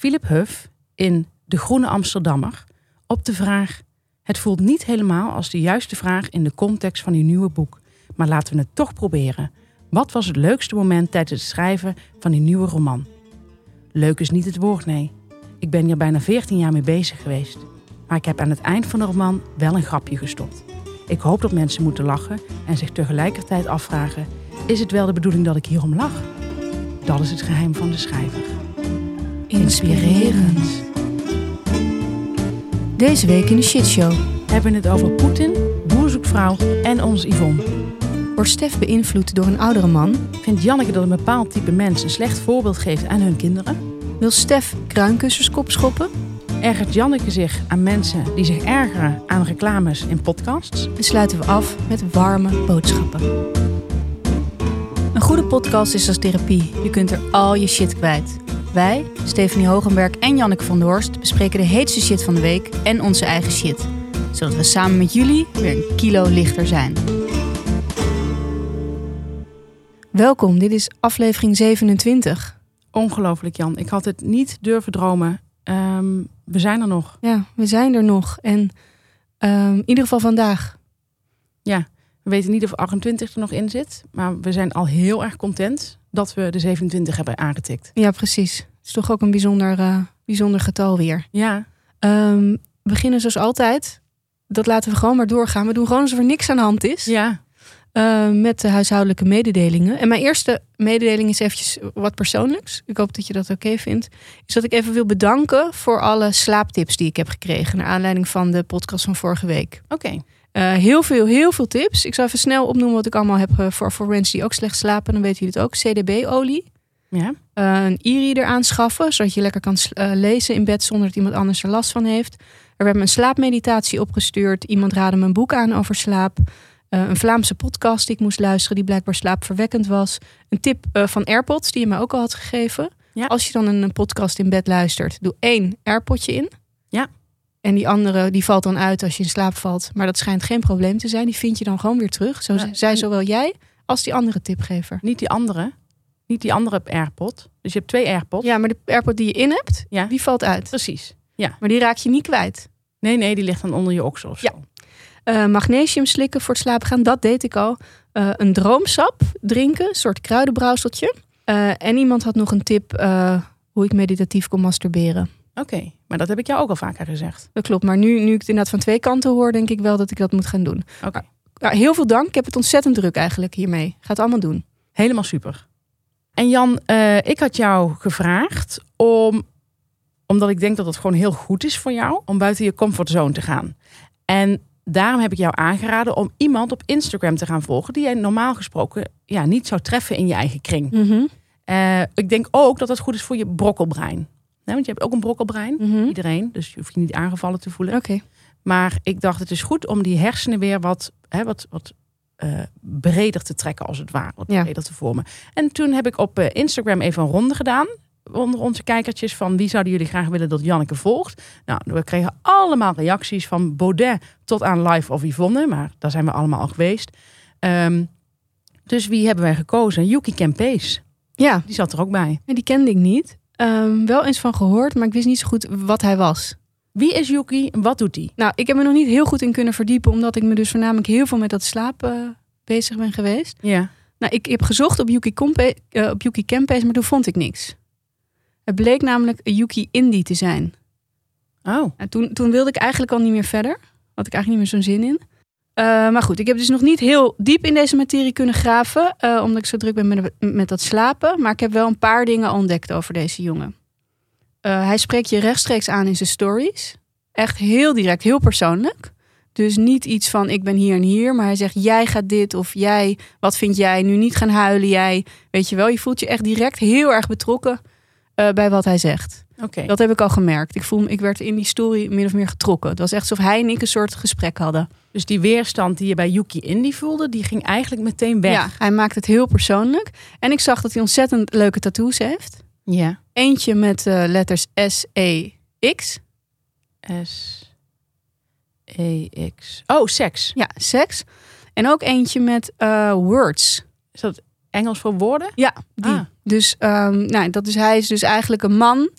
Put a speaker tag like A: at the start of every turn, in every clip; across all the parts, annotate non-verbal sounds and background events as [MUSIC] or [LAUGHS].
A: Philip Huff in De Groene Amsterdammer op de vraag: Het voelt niet helemaal als de juiste vraag in de context van uw nieuwe boek, maar laten we het toch proberen. Wat was het leukste moment tijdens het schrijven van uw nieuwe roman? Leuk is niet het woord, nee. Ik ben hier bijna 14 jaar mee bezig geweest. Maar ik heb aan het eind van de roman wel een grapje gestopt. Ik hoop dat mensen moeten lachen en zich tegelijkertijd afvragen: is het wel de bedoeling dat ik hierom lach? Dat is het geheim van de schrijver.
B: Inspirerend. Deze week in de shitshow
A: Hebben we het over Poetin, boerzoekvrouw en ons Yvonne.
B: wordt Stef beïnvloed door een oudere man.
A: Vindt Janneke dat een bepaald type mens een slecht voorbeeld geeft aan hun kinderen?
B: Wil Stef kruinkussers kop schoppen?
A: Ergert Janneke zich aan mensen die zich ergeren aan reclames in podcasts?
B: En sluiten we af met warme boodschappen. Een goede podcast is als therapie. Je kunt er al je shit kwijt. Wij, Stephanie Hogenberg en Janneke van der Horst, bespreken de heetste shit van de week en onze eigen shit. Zodat we samen met jullie weer een kilo lichter zijn. Welkom, dit is aflevering 27.
A: Ongelooflijk Jan, ik had het niet durven dromen. Ehm, we zijn er nog.
B: Ja, we zijn er nog. En ehm, in ieder geval vandaag.
A: Ja, we weten niet of 28 er nog in zit. Maar we zijn al heel erg content dat we de 27 hebben aangetikt.
B: Ja, precies. Het is toch ook een bijzonder, eh, bijzonder getal weer.
A: Ja,
B: Ehm, we beginnen zoals altijd. Dat laten we gewoon maar doorgaan. We doen gewoon alsof er niks aan de hand is.
A: ja.
B: eh, met de huishoudelijke mededelingen. En mijn eerste mededeling is eventjes wat persoonlijks. Ik hoop dat je dat oké vindt. Is dat ik even wil bedanken voor alle slaaptips die ik heb gekregen. Naar aanleiding van de podcast van vorige week.
A: Oké.
B: Eh, heel veel, heel veel tips. Ik zal even snel opnoemen wat ik allemaal heb eh, voor, voor mensen die ook slecht slapen. Dan weten jullie het ook. CDB-olie.
A: Ja.
B: Eh, een e-reader aanschaffen, zodat je lekker kan lezen in bed zonder dat iemand anders er last van heeft. Er werd me een slaapmeditatie opgestuurd. Iemand raadde me een boek aan over slaap. Een Vlaamse podcast die ik moest luisteren, die blijkbaar slaapverwekkend was. Een tip van AirPods, die je mij ook al had gegeven.
A: Ja.
B: Als je dan een, een podcast in bed luistert, doe één AirPodje in.
A: Ja.
B: En die andere, die valt dan uit als je in slaap valt. Maar dat schijnt geen probleem te zijn. Die vind je dan gewoon weer terug. Zo
A: Ja,
B: zei zowel jij als die andere tipgever.
A: Niet die andere. Niet die andere AirPod. Dus je hebt twee AirPods.
B: Ja, maar de AirPod die je in hebt,
A: Ja.
B: die valt uit.
A: Precies.
B: Maar die raak je niet kwijt.
A: Nee, nee, die ligt dan onder je oksel of
B: Ja.
A: zo.
B: Eh, magnesium slikken voor het slapen gaan, dat deed ik al. Eh, een droomsap drinken, een soort kruidenbrouwseltje. Eh, en iemand had nog een tip hoe ik meditatief kon masturberen.
A: Oké, maar dat heb ik jou ook al vaker gezegd.
B: Dat klopt, maar nu, nu ik het inderdaad van twee kanten hoor, denk ik wel dat ik dat moet gaan doen.
A: Oké.
B: Ja, heel veel dank. Ik heb het ontzettend druk eigenlijk hiermee. Ik ga het allemaal doen.
A: Helemaal super. En Jan, eh, ik had jou gevraagd om, omdat ik denk dat het gewoon heel goed is voor jou om buiten je comfortzone te gaan. En daarom heb ik jou aangeraden om iemand op Instagram te gaan volgen die jij normaal gesproken ja, niet zou treffen in je eigen kring.
B: Mhm.
A: Eh, ik denk ook dat het goed is voor je brokkelbrein. Want je hebt ook een brokkelbrein.
B: Mhm.
A: Iedereen, dus je hoeft je niet aangevallen te voelen.
B: Oké.
A: Maar ik dacht, het is goed om die hersenen weer wat, hè, wat, wat eh, breder te trekken, als het ware. Wat
B: Ja.
A: breder te vormen. En toen heb ik op eh, Instagram even een ronde gedaan. Onder onze kijkertjes van wie zouden jullie graag willen dat Janneke volgt. Nou, we kregen allemaal reacties van Baudet tot aan Live of Yvonne. Maar daar zijn we allemaal al geweest. Ehm, dus wie hebben wij gekozen? Yuki Kempees.
B: Ja,
A: Die zat er ook bij.
B: en die kende ik niet. Ehm, wel eens van gehoord, maar ik wist niet zo goed wat hij was.
A: Wie is Yuki en wat doet hij?
B: Nou, ik heb me nog niet heel goed in kunnen verdiepen, omdat ik me dus voornamelijk heel veel met dat slapen bezig ben geweest.
A: Ja.
B: Nou, ik heb gezocht op Yuki, Compe, eh, op Yuki maar toen vond ik niks. Het bleek namelijk een Yuki Indie te zijn.
A: Oh,
B: Nou, toen, toen wilde ik eigenlijk al niet meer verder. Had ik eigenlijk niet meer zo'n zin in. Eh, maar goed, ik heb dus nog niet heel diep in deze materie kunnen graven. eh, omdat ik zo druk ben met, met dat slapen. Maar ik heb wel een paar dingen ontdekt over deze jongen. Eh, hij spreekt je rechtstreeks aan in zijn stories. Echt heel direct, heel persoonlijk. Dus niet iets van ik ben hier en hier. Maar hij zegt jij gaat dit of jij, wat vind jij? Nu niet gaan huilen jij. Weet je wel, je voelt je echt direct heel erg betrokken bij wat hij zegt.
A: Oké.
B: Dat heb ik al gemerkt. Ik, voel, me- ik werd in die story min of meer getrokken. Het was echt alsof hij en ik een soort gesprek hadden.
A: Dus die weerstand die je bij Yuki Indie voelde, die ging eigenlijk meteen weg.
B: Ja, hij maakt het heel persoonlijk. En ik zag dat hij ontzettend leuke tattoos heeft.
A: Ja.
B: Eentje met eh, letters S, E, X.
A: S E X. Oh, seks.
B: Ja, seks. En ook eentje met eh, words.
A: Is dat Engels voor woorden?
B: Ja, die.
A: Ah.
B: Dus, ehm, nou, dat is, hij is dus eigenlijk een man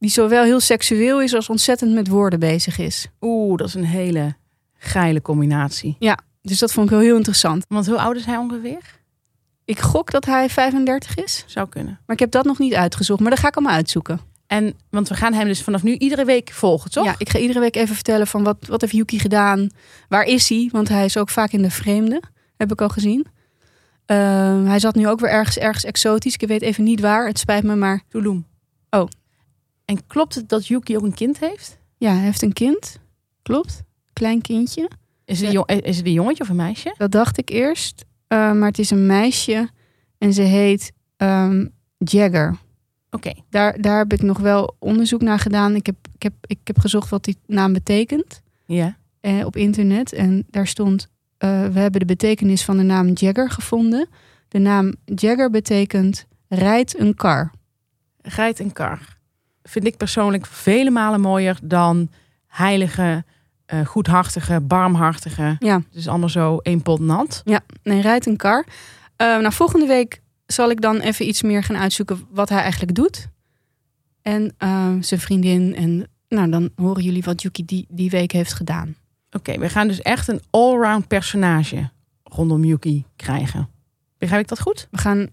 B: die zowel heel seksueel is als ontzettend met woorden bezig is.
A: Oeh, dat is een hele geile combinatie.
B: Dus dat vond ik wel heel interessant.
A: Want hoe oud is hij ongeveer?
B: Ik gok dat hij 35 is,
A: Zou kunnen.
B: maar ik heb dat nog niet uitgezocht. Maar dat ga ik allemaal uitzoeken.
A: En, want we gaan hem dus vanaf nu iedere week volgen, toch?
B: Ja, ik ga iedere week even vertellen van wat, wat heeft Yuki gedaan? Waar is hij? Want hij is ook vaak in de vreemde, heb ik al gezien. Ehm, hij zat nu ook weer ergens, ergens exotisch. Ik weet even niet waar. Het spijt me, maar
A: Tulum.
B: Oh.
A: En klopt het dat Yuki ook een kind heeft?
B: ja, hij heeft een kind. Klopt. Klein kindje.
A: Is het, een, is het een jongetje of een meisje?
B: Dat dacht ik eerst. Eh, maar het is een meisje en ze heet ehm, Jagger.
A: Oké.
B: Daar, daar heb ik nog wel onderzoek naar gedaan. Ik heb, ik, heb, ik heb gezocht wat die naam betekent
A: Ja.
B: eh, op internet. En daar stond, eh, we hebben de betekenis van de naam Jagger gevonden. De naam Jagger betekent rijdt een kar.
A: Geit en kar. Vind ik persoonlijk vele malen mooier dan heilige, eh, goedhartige, barmhartige.
B: Ja,
A: Het is allemaal zo één pot nat.
B: ja nee, rijdt een kar. Eh, nou, volgende week zal ik dan even iets meer gaan uitzoeken wat hij eigenlijk doet. En eh, zijn vriendin. En nou, dan horen jullie wat Yuki die, die week heeft gedaan.
A: Oké, we gaan dus echt een allround personage rondom Yuki krijgen. Begrijp ik dat goed?
B: We gaan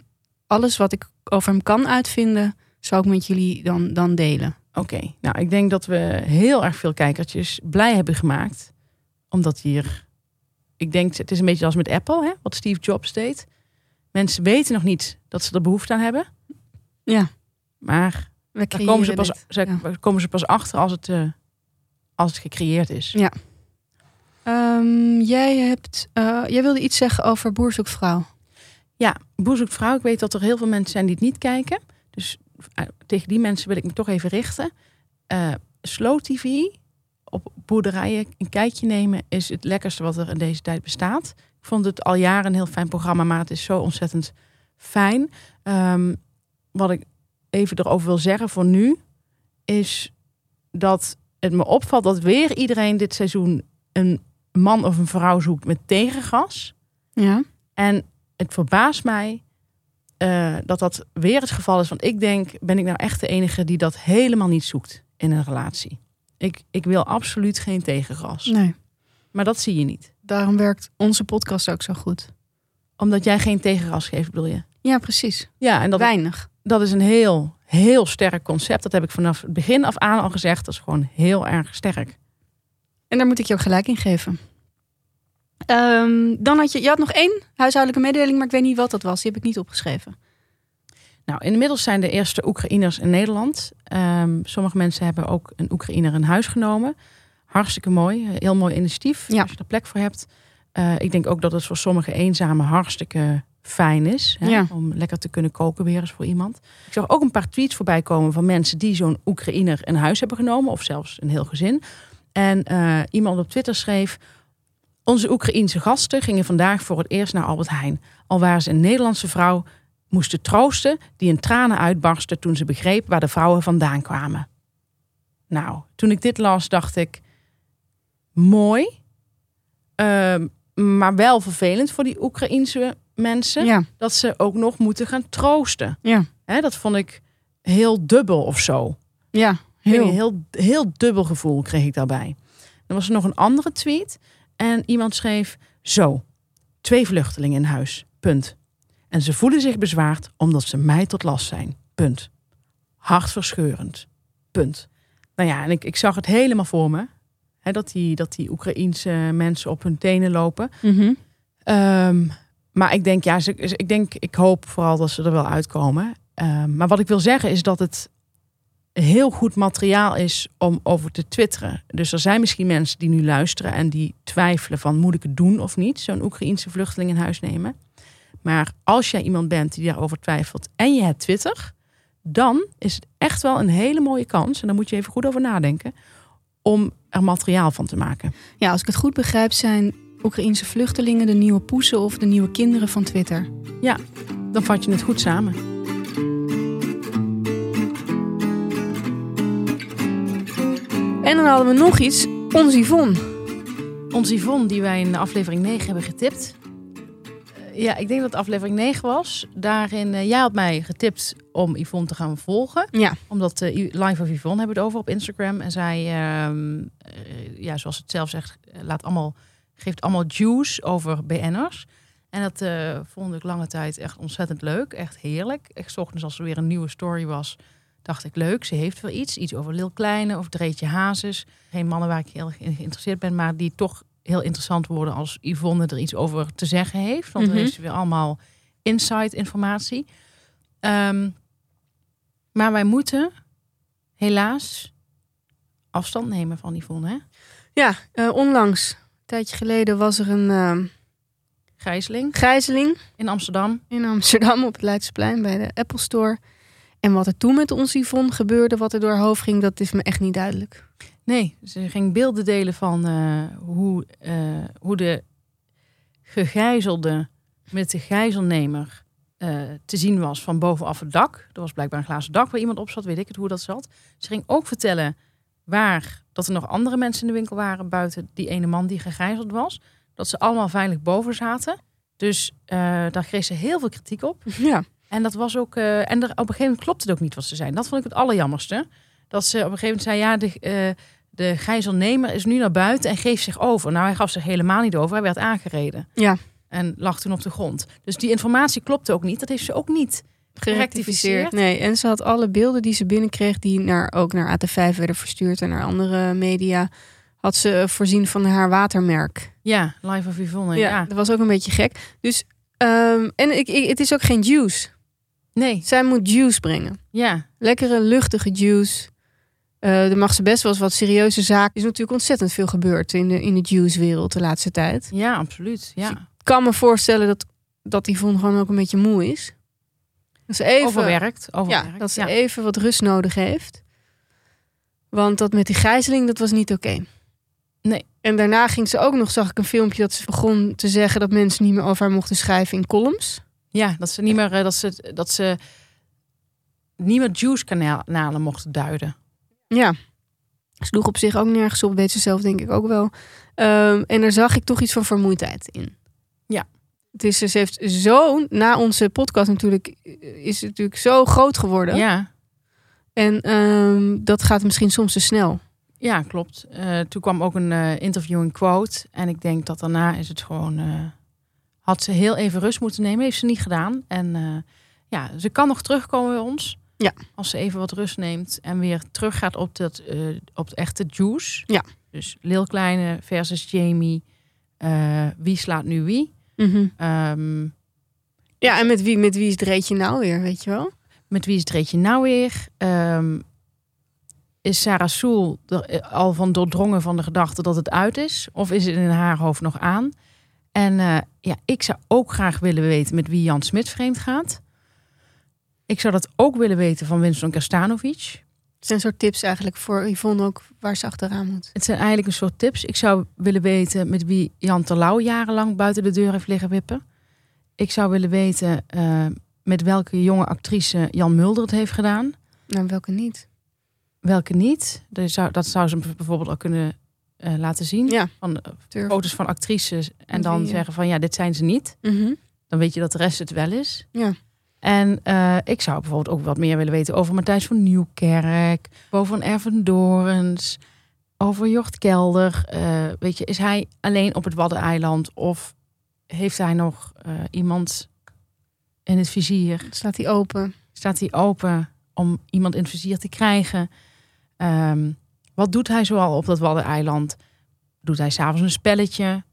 B: alles wat ik over hem kan uitvinden, zal ik met jullie dan, dan delen.
A: Oké, nou ik denk dat we heel erg veel kijkertjes blij hebben gemaakt. Omdat hier, ik denk het is een beetje als met Apple, hè, wat Steve Jobs deed. Mensen weten nog niet dat ze er behoefte aan hebben.
B: Ja,
A: Maar
B: we
A: daar komen ze, pas, ze,
B: Ja.
A: komen ze pas achter als het, eh, als het gecreëerd is.
B: Ja. Ehm, jij, hebt, eh, jij wilde iets zeggen over Boer zoekt vrouw.
A: Ja, Boer zoekt vrouw. Ik weet dat er heel veel mensen zijn die het niet kijken. Dus tegen die mensen wil ik me toch even richten. Eh, Slow TV op boerderijen een kijkje nemen is het lekkerste wat er in deze tijd bestaat. Ik vond het al jaren een heel fijn programma, maar het is zo ontzettend fijn. Ehm, wat ik even erover wil zeggen voor nu, is dat het me opvalt dat weer iedereen dit seizoen een man of een vrouw zoekt met tegengas.
B: Ja.
A: En het verbaast mij eh, dat dat weer het geval is. Want ik denk, ben ik nou echt de enige die dat helemaal niet zoekt in een relatie? Ik, ik wil absoluut geen tegengas.
B: Nee.
A: Maar dat zie je niet.
B: Daarom werkt onze podcast ook zo goed.
A: Omdat jij geen tegengas geeft, bedoel je?
B: Ja, precies.
A: Ja, en dat,
B: Weinig.
A: dat is een heel, heel sterk concept. Dat heb ik vanaf het begin af aan al gezegd. Dat is gewoon heel erg sterk.
B: En daar moet ik je ook gelijk in geven. Ehm, dan had je, je had nog één huishoudelijke mededeling, maar ik weet niet wat dat was. Die heb ik niet opgeschreven.
A: Nou, inmiddels zijn de eerste Oekraïners in Nederland. Ehm, sommige mensen hebben ook een Oekraïner in huis genomen. Hartstikke mooi. Heel mooi initiatief.
B: Ja.
A: Als je er plek voor hebt. Eh, ik denk ook dat het voor sommige eenzamen hartstikke fijn is. Hè?
B: Ja.
A: Om lekker te kunnen koken weer eens voor iemand. Ik zag ook een paar tweets voorbij komen van mensen die zo'n Oekraïner in huis hebben genomen. Of zelfs een heel gezin. En eh, iemand op Twitter schreef... Onze Oekraïense gasten gingen vandaag voor het eerst naar Albert Heijn. Al waren ze een Nederlandse vrouw moesten troosten die in tranen uitbarstte toen ze begreep waar de vrouwen vandaan kwamen. Nou, toen ik dit las, dacht ik: mooi, ehm, maar wel vervelend voor die Oekraïense mensen
B: Ja.
A: dat ze ook nog moeten gaan troosten.
B: Ja.
A: Hè, dat vond ik heel dubbel of zo.
B: Ja.
A: Heel,
B: Heel.
A: heel, heel dubbel gevoel kreeg ik daarbij. Dan was er nog een andere tweet en iemand schreef: Zo, twee vluchtelingen in huis. Punt. En ze voelen zich bezwaard omdat ze mij tot last zijn. Punt. Hartverscheurend. Punt. Nou ja, en ik, ik zag het helemaal voor me. Hè, dat, die, dat die Oekraïense mensen op hun tenen lopen. Ehm, maar ik denk, ja, ze, ik denk, ik hoop vooral dat ze er wel uitkomen. Ehm, maar wat ik wil zeggen is dat het heel goed materiaal is om over te twitteren. Dus er zijn misschien mensen die nu luisteren en die twijfelen van moet ik het doen of niet, zo'n Oekraïense vluchteling in huis nemen. Maar als jij iemand bent die daarover twijfelt en je hebt Twitter, dan is het echt wel een hele mooie kans, en daar moet je even goed over nadenken, om er materiaal van te maken.
B: Ja, als ik het goed begrijp, zijn Oekraïense vluchtelingen de nieuwe poesen of de nieuwe kinderen van Twitter.
A: Dan vat je het goed samen.
B: En dan hadden we nog iets. Onze Yvonne.
A: Onze Yvonne, die wij in aflevering 9 hebben getipt. eh, Ja, ik denk dat het aflevering 9 was. Daarin, eh, jij had mij getipt om Yvonne te gaan volgen.
B: Ja.
A: Omdat eh, I- Live of Yvonne hebben het over op Instagram. En zij, ehm, eh, ja, zoals het zelf zegt, eh, laat allemaal, geeft allemaal juice over BN'ers. En dat eh, vond ik lange tijd echt ontzettend leuk. Echt heerlijk. Echt ochtends als er weer een nieuwe story was, dacht ik leuk. Ze heeft wel iets. Iets over Lil Kleine of Dreetje Hazes. Geen mannen waar ik heel erg in geïnteresseerd ben, maar die toch heel interessant worden als Yvonne er iets over te zeggen heeft. Want dan heeft ze weer allemaal inside informatie. Ehm, maar wij moeten helaas afstand nemen van Yvonne. Hè?
B: Ja, eh, onlangs, een tijdje geleden, was er een eh,
A: Gijzeling
B: gijzeling
A: in Amsterdam.
B: in Amsterdam op het Leidseplein bij de Apple Store. En wat er toen met ons Yvonne gebeurde, wat er door haar hoofd ging, dat is me echt niet duidelijk.
A: Nee, ze ging beelden delen van eh, hoe, eh, hoe de gegijzelde met de gijzelnemer eh, te zien was van bovenaf het dak. Er was blijkbaar een glazen dak waar iemand op zat, weet ik het hoe dat zat. Ze ging ook vertellen waar dat er nog andere mensen in de winkel waren buiten die ene man die gegijzeld was. Dat ze allemaal veilig boven zaten. Dus daar kreeg ze heel veel kritiek op.
B: Ja,
A: En dat was ook. eh, en er, op een gegeven moment klopte het ook niet wat ze zei. Dat vond ik het allerjammerste. Dat ze op een gegeven moment zei: ja, de, eh, de gijzelnemer is nu naar buiten en geeft zich over. Nou, hij gaf zich helemaal niet over. Hij werd aangereden.
B: Ja.
A: En lag toen op de grond. Dus die informatie klopte ook niet. Dat heeft ze ook niet.
B: gerectificeerd. Nee, en ze had alle beelden die ze binnenkreeg, die naar, ook naar AT5 werden verstuurd en naar andere media, had ze eh, voorzien van haar watermerk.
A: Ja, live of Yvonne.
B: ja,
A: Ja.
B: dat was ook een beetje gek. Dus, ehm, en ik, ik, het is ook geen juice.
A: Nee.
B: Zij moet juice brengen.
A: Ja.
B: Lekkere, luchtige juice. Eh er mag ze best wel eens wat serieuze zaken. Er is natuurlijk ontzettend veel gebeurd in de, in de juice-wereld de laatste tijd.
A: Ja, absoluut. Ja.
B: Ik kan me voorstellen dat, dat Yvonne gewoon ook een beetje moe is. Dat ze even,
A: Overwerkt. Overwerkt.
B: Ja, dat ze
A: ja.
B: even wat rust nodig heeft. Want dat met die gijzeling, dat was niet oké.
A: Nee.
B: En daarna ging ze ook nog, zag ik een filmpje dat ze begon te zeggen dat mensen niet meer over haar mochten schrijven in columns.
A: Ja, dat ze niet meer, eh, dat ze, dat ze niet meer juice-kanalen mochten duiden.
B: Ja. Sloeg op zich ook nergens op, weet ze zelf denk ik ook wel. Ehm, en daar zag ik toch iets van vermoeidheid in.
A: Ja.
B: Het is, ze heeft zo, na onze podcast natuurlijk, is het natuurlijk zo groot geworden.
A: Ja.
B: En ehm, dat gaat misschien soms te snel.
A: Ja, klopt. Eh, toen kwam ook een eh, interview in quote. En ik denk dat daarna is het gewoon. eh, had ze heel even rust moeten nemen. Heeft ze niet gedaan. En eh, ja, ze kan nog terugkomen bij ons.
B: Ja.
A: Als ze even wat rust neemt. En weer terug gaat op, dat, eh, op het echte juice.
B: Ja.
A: Dus Lil Kleine versus Jamie. Eh, wie slaat nu wie? Ehm,
B: Ja, en met wie, met wie is Dreetje nou weer, weet je wel?
A: met wie is Dreetje nou weer? Ehm, is Sarah Soel al van doordrongen van de gedachte dat het uit is? Of is het in haar hoofd nog aan? En eh, ja, ik zou ook graag willen weten met wie Jan Smit vreemd gaat. Ik zou dat ook willen weten van Winston Kastanovic.
B: Het zijn soort tips eigenlijk voor Yvonne ook waar ze achteraan moet.
A: Het zijn eigenlijk een soort tips. Ik zou willen weten met wie Jan Terlouw jarenlang buiten de deur heeft liggen wippen. Ik zou willen weten eh, met welke jonge actrice Jan Mulder het heeft gedaan.
B: Nou, welke niet?
A: Welke niet? Dat zou, dat zou ze bijvoorbeeld al kunnen eh, laten zien.
B: Ja,
A: Van eh, foto's van actrices. En dan zeggen van ja, dit zijn ze niet.
B: Mhm.
A: Dan weet je dat de rest het wel is.
B: Ja.
A: En eh, ik zou bijvoorbeeld ook wat meer willen weten over Matthijs van Nieuwkerk. Over Van Erven Dorens. Over Jocht Kelder. Weet je, is hij alleen op het Waddeneiland? Of heeft hij nog iemand in het vizier?
B: Staat hij open?
A: staat hij open om iemand in het vizier te krijgen. Ehm, wat doet hij zoal op dat Waddeneiland? Doet hij s'avonds een spelletje?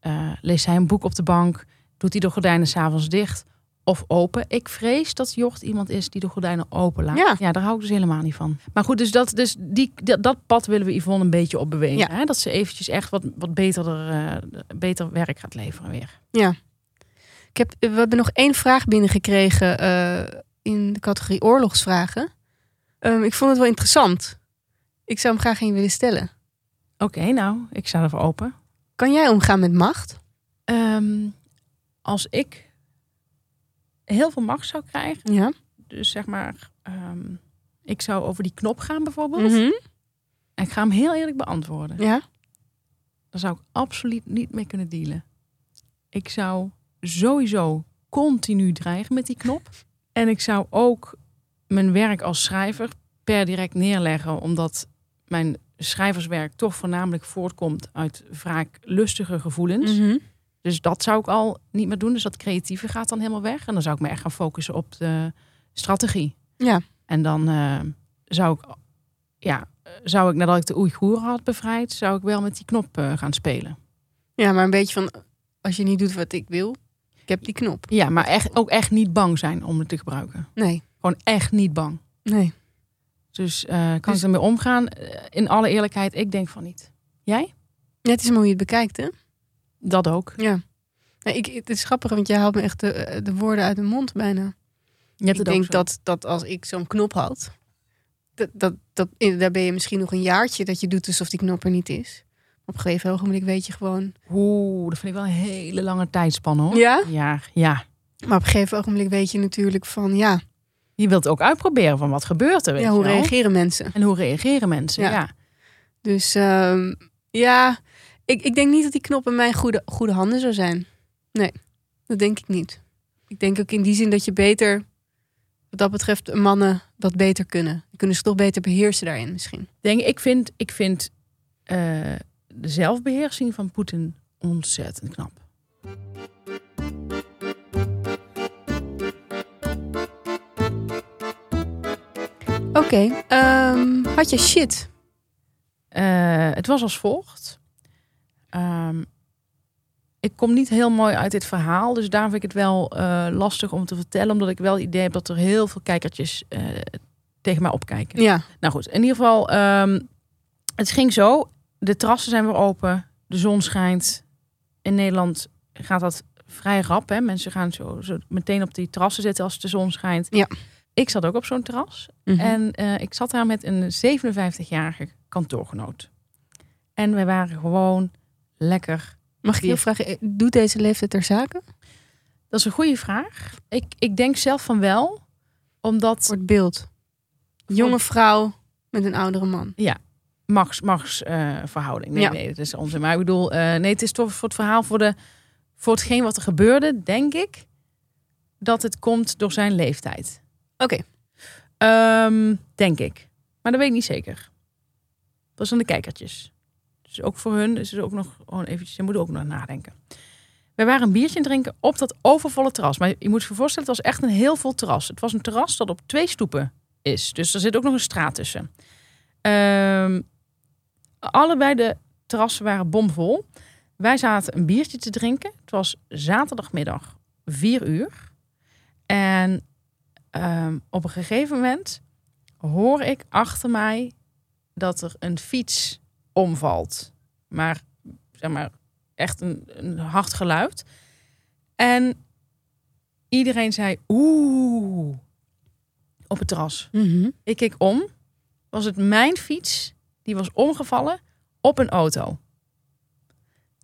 A: Eh, leest hij een boek op de bank? Doet hij de gordijnen s'avonds dicht of open? Ik vrees dat Jocht iemand is die de gordijnen open laat.
B: Ja.
A: daar hou ik dus helemaal niet van. Maar goed, dus dat, dus die, dat, dat pad willen we Yvonne een beetje op bewegen.
B: Ja.
A: Hè? Dat ze eventjes echt wat, wat beter, eh, beter werk gaat leveren weer.
B: Ja. Ik heb, we hebben nog één vraag binnengekregen eh in de categorie oorlogsvragen. Ehm, ik vond het wel interessant. Ik zou hem graag aan je willen stellen.
A: Oké, nou, ik sta ervoor open.
B: Kan jij omgaan met macht?
A: Ehm, als ik heel veel macht zou krijgen,
B: Ja.
A: dus zeg maar, ehm, ik zou over die knop gaan bijvoorbeeld,
B: Mhm.
A: en ik ga hem heel eerlijk beantwoorden,
B: Ja.
A: dan zou ik absoluut niet mee kunnen dealen. Ik zou sowieso continu dreigen met die knop. En ik zou ook mijn werk als schrijver per direct neerleggen, omdat mijn schrijverswerk toch voornamelijk voortkomt uit vaak lustige gevoelens.
B: Mhm.
A: Dus dat zou ik al niet meer doen. Dus dat creatieve gaat dan helemaal weg. En dan zou ik me echt gaan focussen op de strategie.
B: Ja.
A: En dan eh, zou ik, ja, zou ik nadat ik de Oeigoeren had bevrijd, zou ik wel met die knop eh, gaan spelen.
B: ja, maar een beetje van, als je niet doet wat ik wil, ik heb die knop.
A: Ja, maar echt, ook echt niet bang zijn om het te gebruiken.
B: Nee,
A: Gewoon echt niet bang.
B: nee.
A: Dus eh, kan
B: Dus-
A: ik ermee omgaan? Eh, in alle eerlijkheid, ik denk van niet. Jij?
B: Ja, het is maar hoe je het bekijkt, hè?
A: Dat ook.
B: Ja. Nee, ik, het is grappig, want jij haalt me echt de, de woorden uit de mond bijna.
A: Je hebt
B: ik denk
A: zo.
B: dat, dat als ik zo'n knop had, dat, dat, dat, daar ben je misschien nog een jaartje dat je doet alsof die knop er niet is. Op een gegeven ogenblik weet je gewoon.
A: Oeh, dat vind ik wel een hele lange tijdspanne hoor.
B: Ja?
A: Ja, ja.
B: Maar op een gegeven ogenblik weet je natuurlijk van ja,
A: Je wilt ook uitproberen van wat gebeurt er, weet
B: ja hoe reageren mensen.
A: En hoe reageren mensen?
B: Ja.
A: Ja.
B: Dus ehm, ja, ik, ik denk niet dat die knop in mijn goede, goede handen zou zijn. Nee, dat denk ik niet. Ik denk ook in die zin dat je beter, wat dat betreft, mannen dat beter kunnen. Kunnen ze toch beter beheersen daarin misschien.
A: Denk, ik vind, ik vind eh, de zelfbeheersing van Poetin ontzettend knap.
B: Oké, ehm, had je shit?
A: Eh, het was als volgt. Ehm, ik kom niet heel mooi uit dit verhaal, dus daar vind ik het wel eh, lastig om te vertellen, omdat ik wel het idee heb dat er heel veel kijkertjes eh, tegen mij opkijken.
B: Ja,
A: Nou goed, in ieder geval, ehm, het ging zo. De terrassen zijn weer open, de zon schijnt. In Nederland gaat dat vrij rap. Hè? Mensen gaan zo, zo meteen op die terrassen zitten als de zon schijnt.
B: Ja.
A: Ik zat ook op zo'n terras.
B: Mhm.
A: En eh, ik zat daar met een 57-jarige kantoorgenoot. En wij waren gewoon lekker.
B: mag ik je vragen, eh, doet deze leeftijd ter zake?
A: Dat is een goede vraag. Ik, ik denk zelf van wel, omdat
B: Voor het beeld. Jonge vrouw met een oudere man.
A: Max, Max eh, verhouding. Nee,
B: Ja.
A: nee, dat is onzin. Maar ik bedoel, nee, het is toch voor het verhaal, voor, de, voor hetgeen wat er gebeurde, denk ik dat het komt door zijn leeftijd.
B: Oké.
A: Ehm, denk ik. Maar dat weet ik niet zeker. Dat zijn de kijkertjes. Dus ook voor hun is het ook nog gewoon eventjes, ze moeten ook nog nadenken. We waren een biertje aan drinken op dat overvolle terras. Maar je moet je voorstellen, het was echt een heel vol terras. Het was een terras dat op twee stoepen is. Dus er zit ook nog een straat tussen. Ehm, allebei de terrassen waren bomvol. Wij zaten een biertje te drinken. Het was zaterdagmiddag, vier uur. En ehm, op een gegeven moment hoor ik achter mij dat er een fiets omvalt. Maar, zeg maar, echt een, een hard geluid. En iedereen zei oeh op het terras.
B: Mhm.
A: Ik keek om. Was het mijn fiets die was omgevallen op een auto.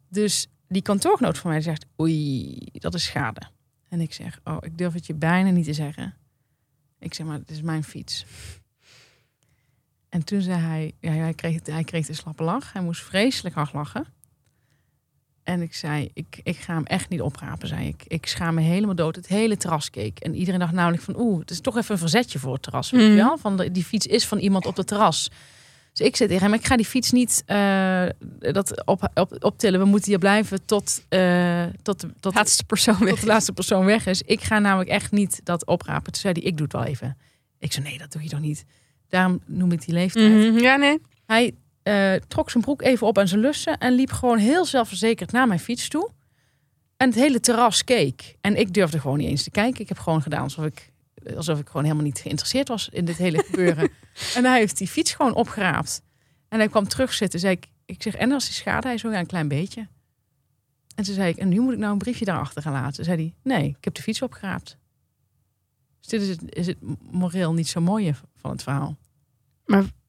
A: Dus die kantoorgenoot van mij zegt: Oei, dat is schade. En ik zeg: Oh, ik durf het je bijna niet te zeggen. Ik zeg maar: Het is mijn fiets. En toen zei hij: ja, hij, kreeg, hij kreeg de slappe lach. Hij moest vreselijk hard lachen. En ik zei: Ik, ik ga hem echt niet oprapen, zei ik. Ik schaam me helemaal dood. Het hele terras keek. En iedereen dacht namelijk van... Oeh, het is toch even een verzetje voor het terras. Weet je
B: Mhm.
A: wel? Van de, die fiets is van iemand op het terras. Dus ik zei tegen hem, ik ga die fiets niet eh, dat op, op, optillen. We moeten hier blijven tot, eh, tot, tot, tot,
B: Laatste persoon weg.
A: de laatste persoon weg is. Ik ga namelijk echt niet dat oprapen. Toen zei hij, ik doe het wel even. Ik zei, nee, dat doe je toch niet. Daarom noem ik die leeftijd.
B: Mhm. Ja, nee.
A: Hij eh, trok zijn broek even op aan zijn lussen en liep gewoon heel zelfverzekerd naar mijn fiets toe. En het hele terras keek. En ik durfde gewoon niet eens te kijken. Ik heb gewoon gedaan alsof ik, alsof ik gewoon helemaal niet geïnteresseerd was in dit hele gebeuren. [LAUGHS] en hij heeft die fiets gewoon opgeraapt. En hij kwam terug zitten. Zei ik, ik zeg, en als die schade? Hij zo, ja, een klein beetje. En toen zei ik, en nu moet ik nou een briefje daarachter gaan laten. Zei hij, nee, ik heb de fiets opgeraapt. Dus dit is het, is het moreel niet zo mooie van het verhaal.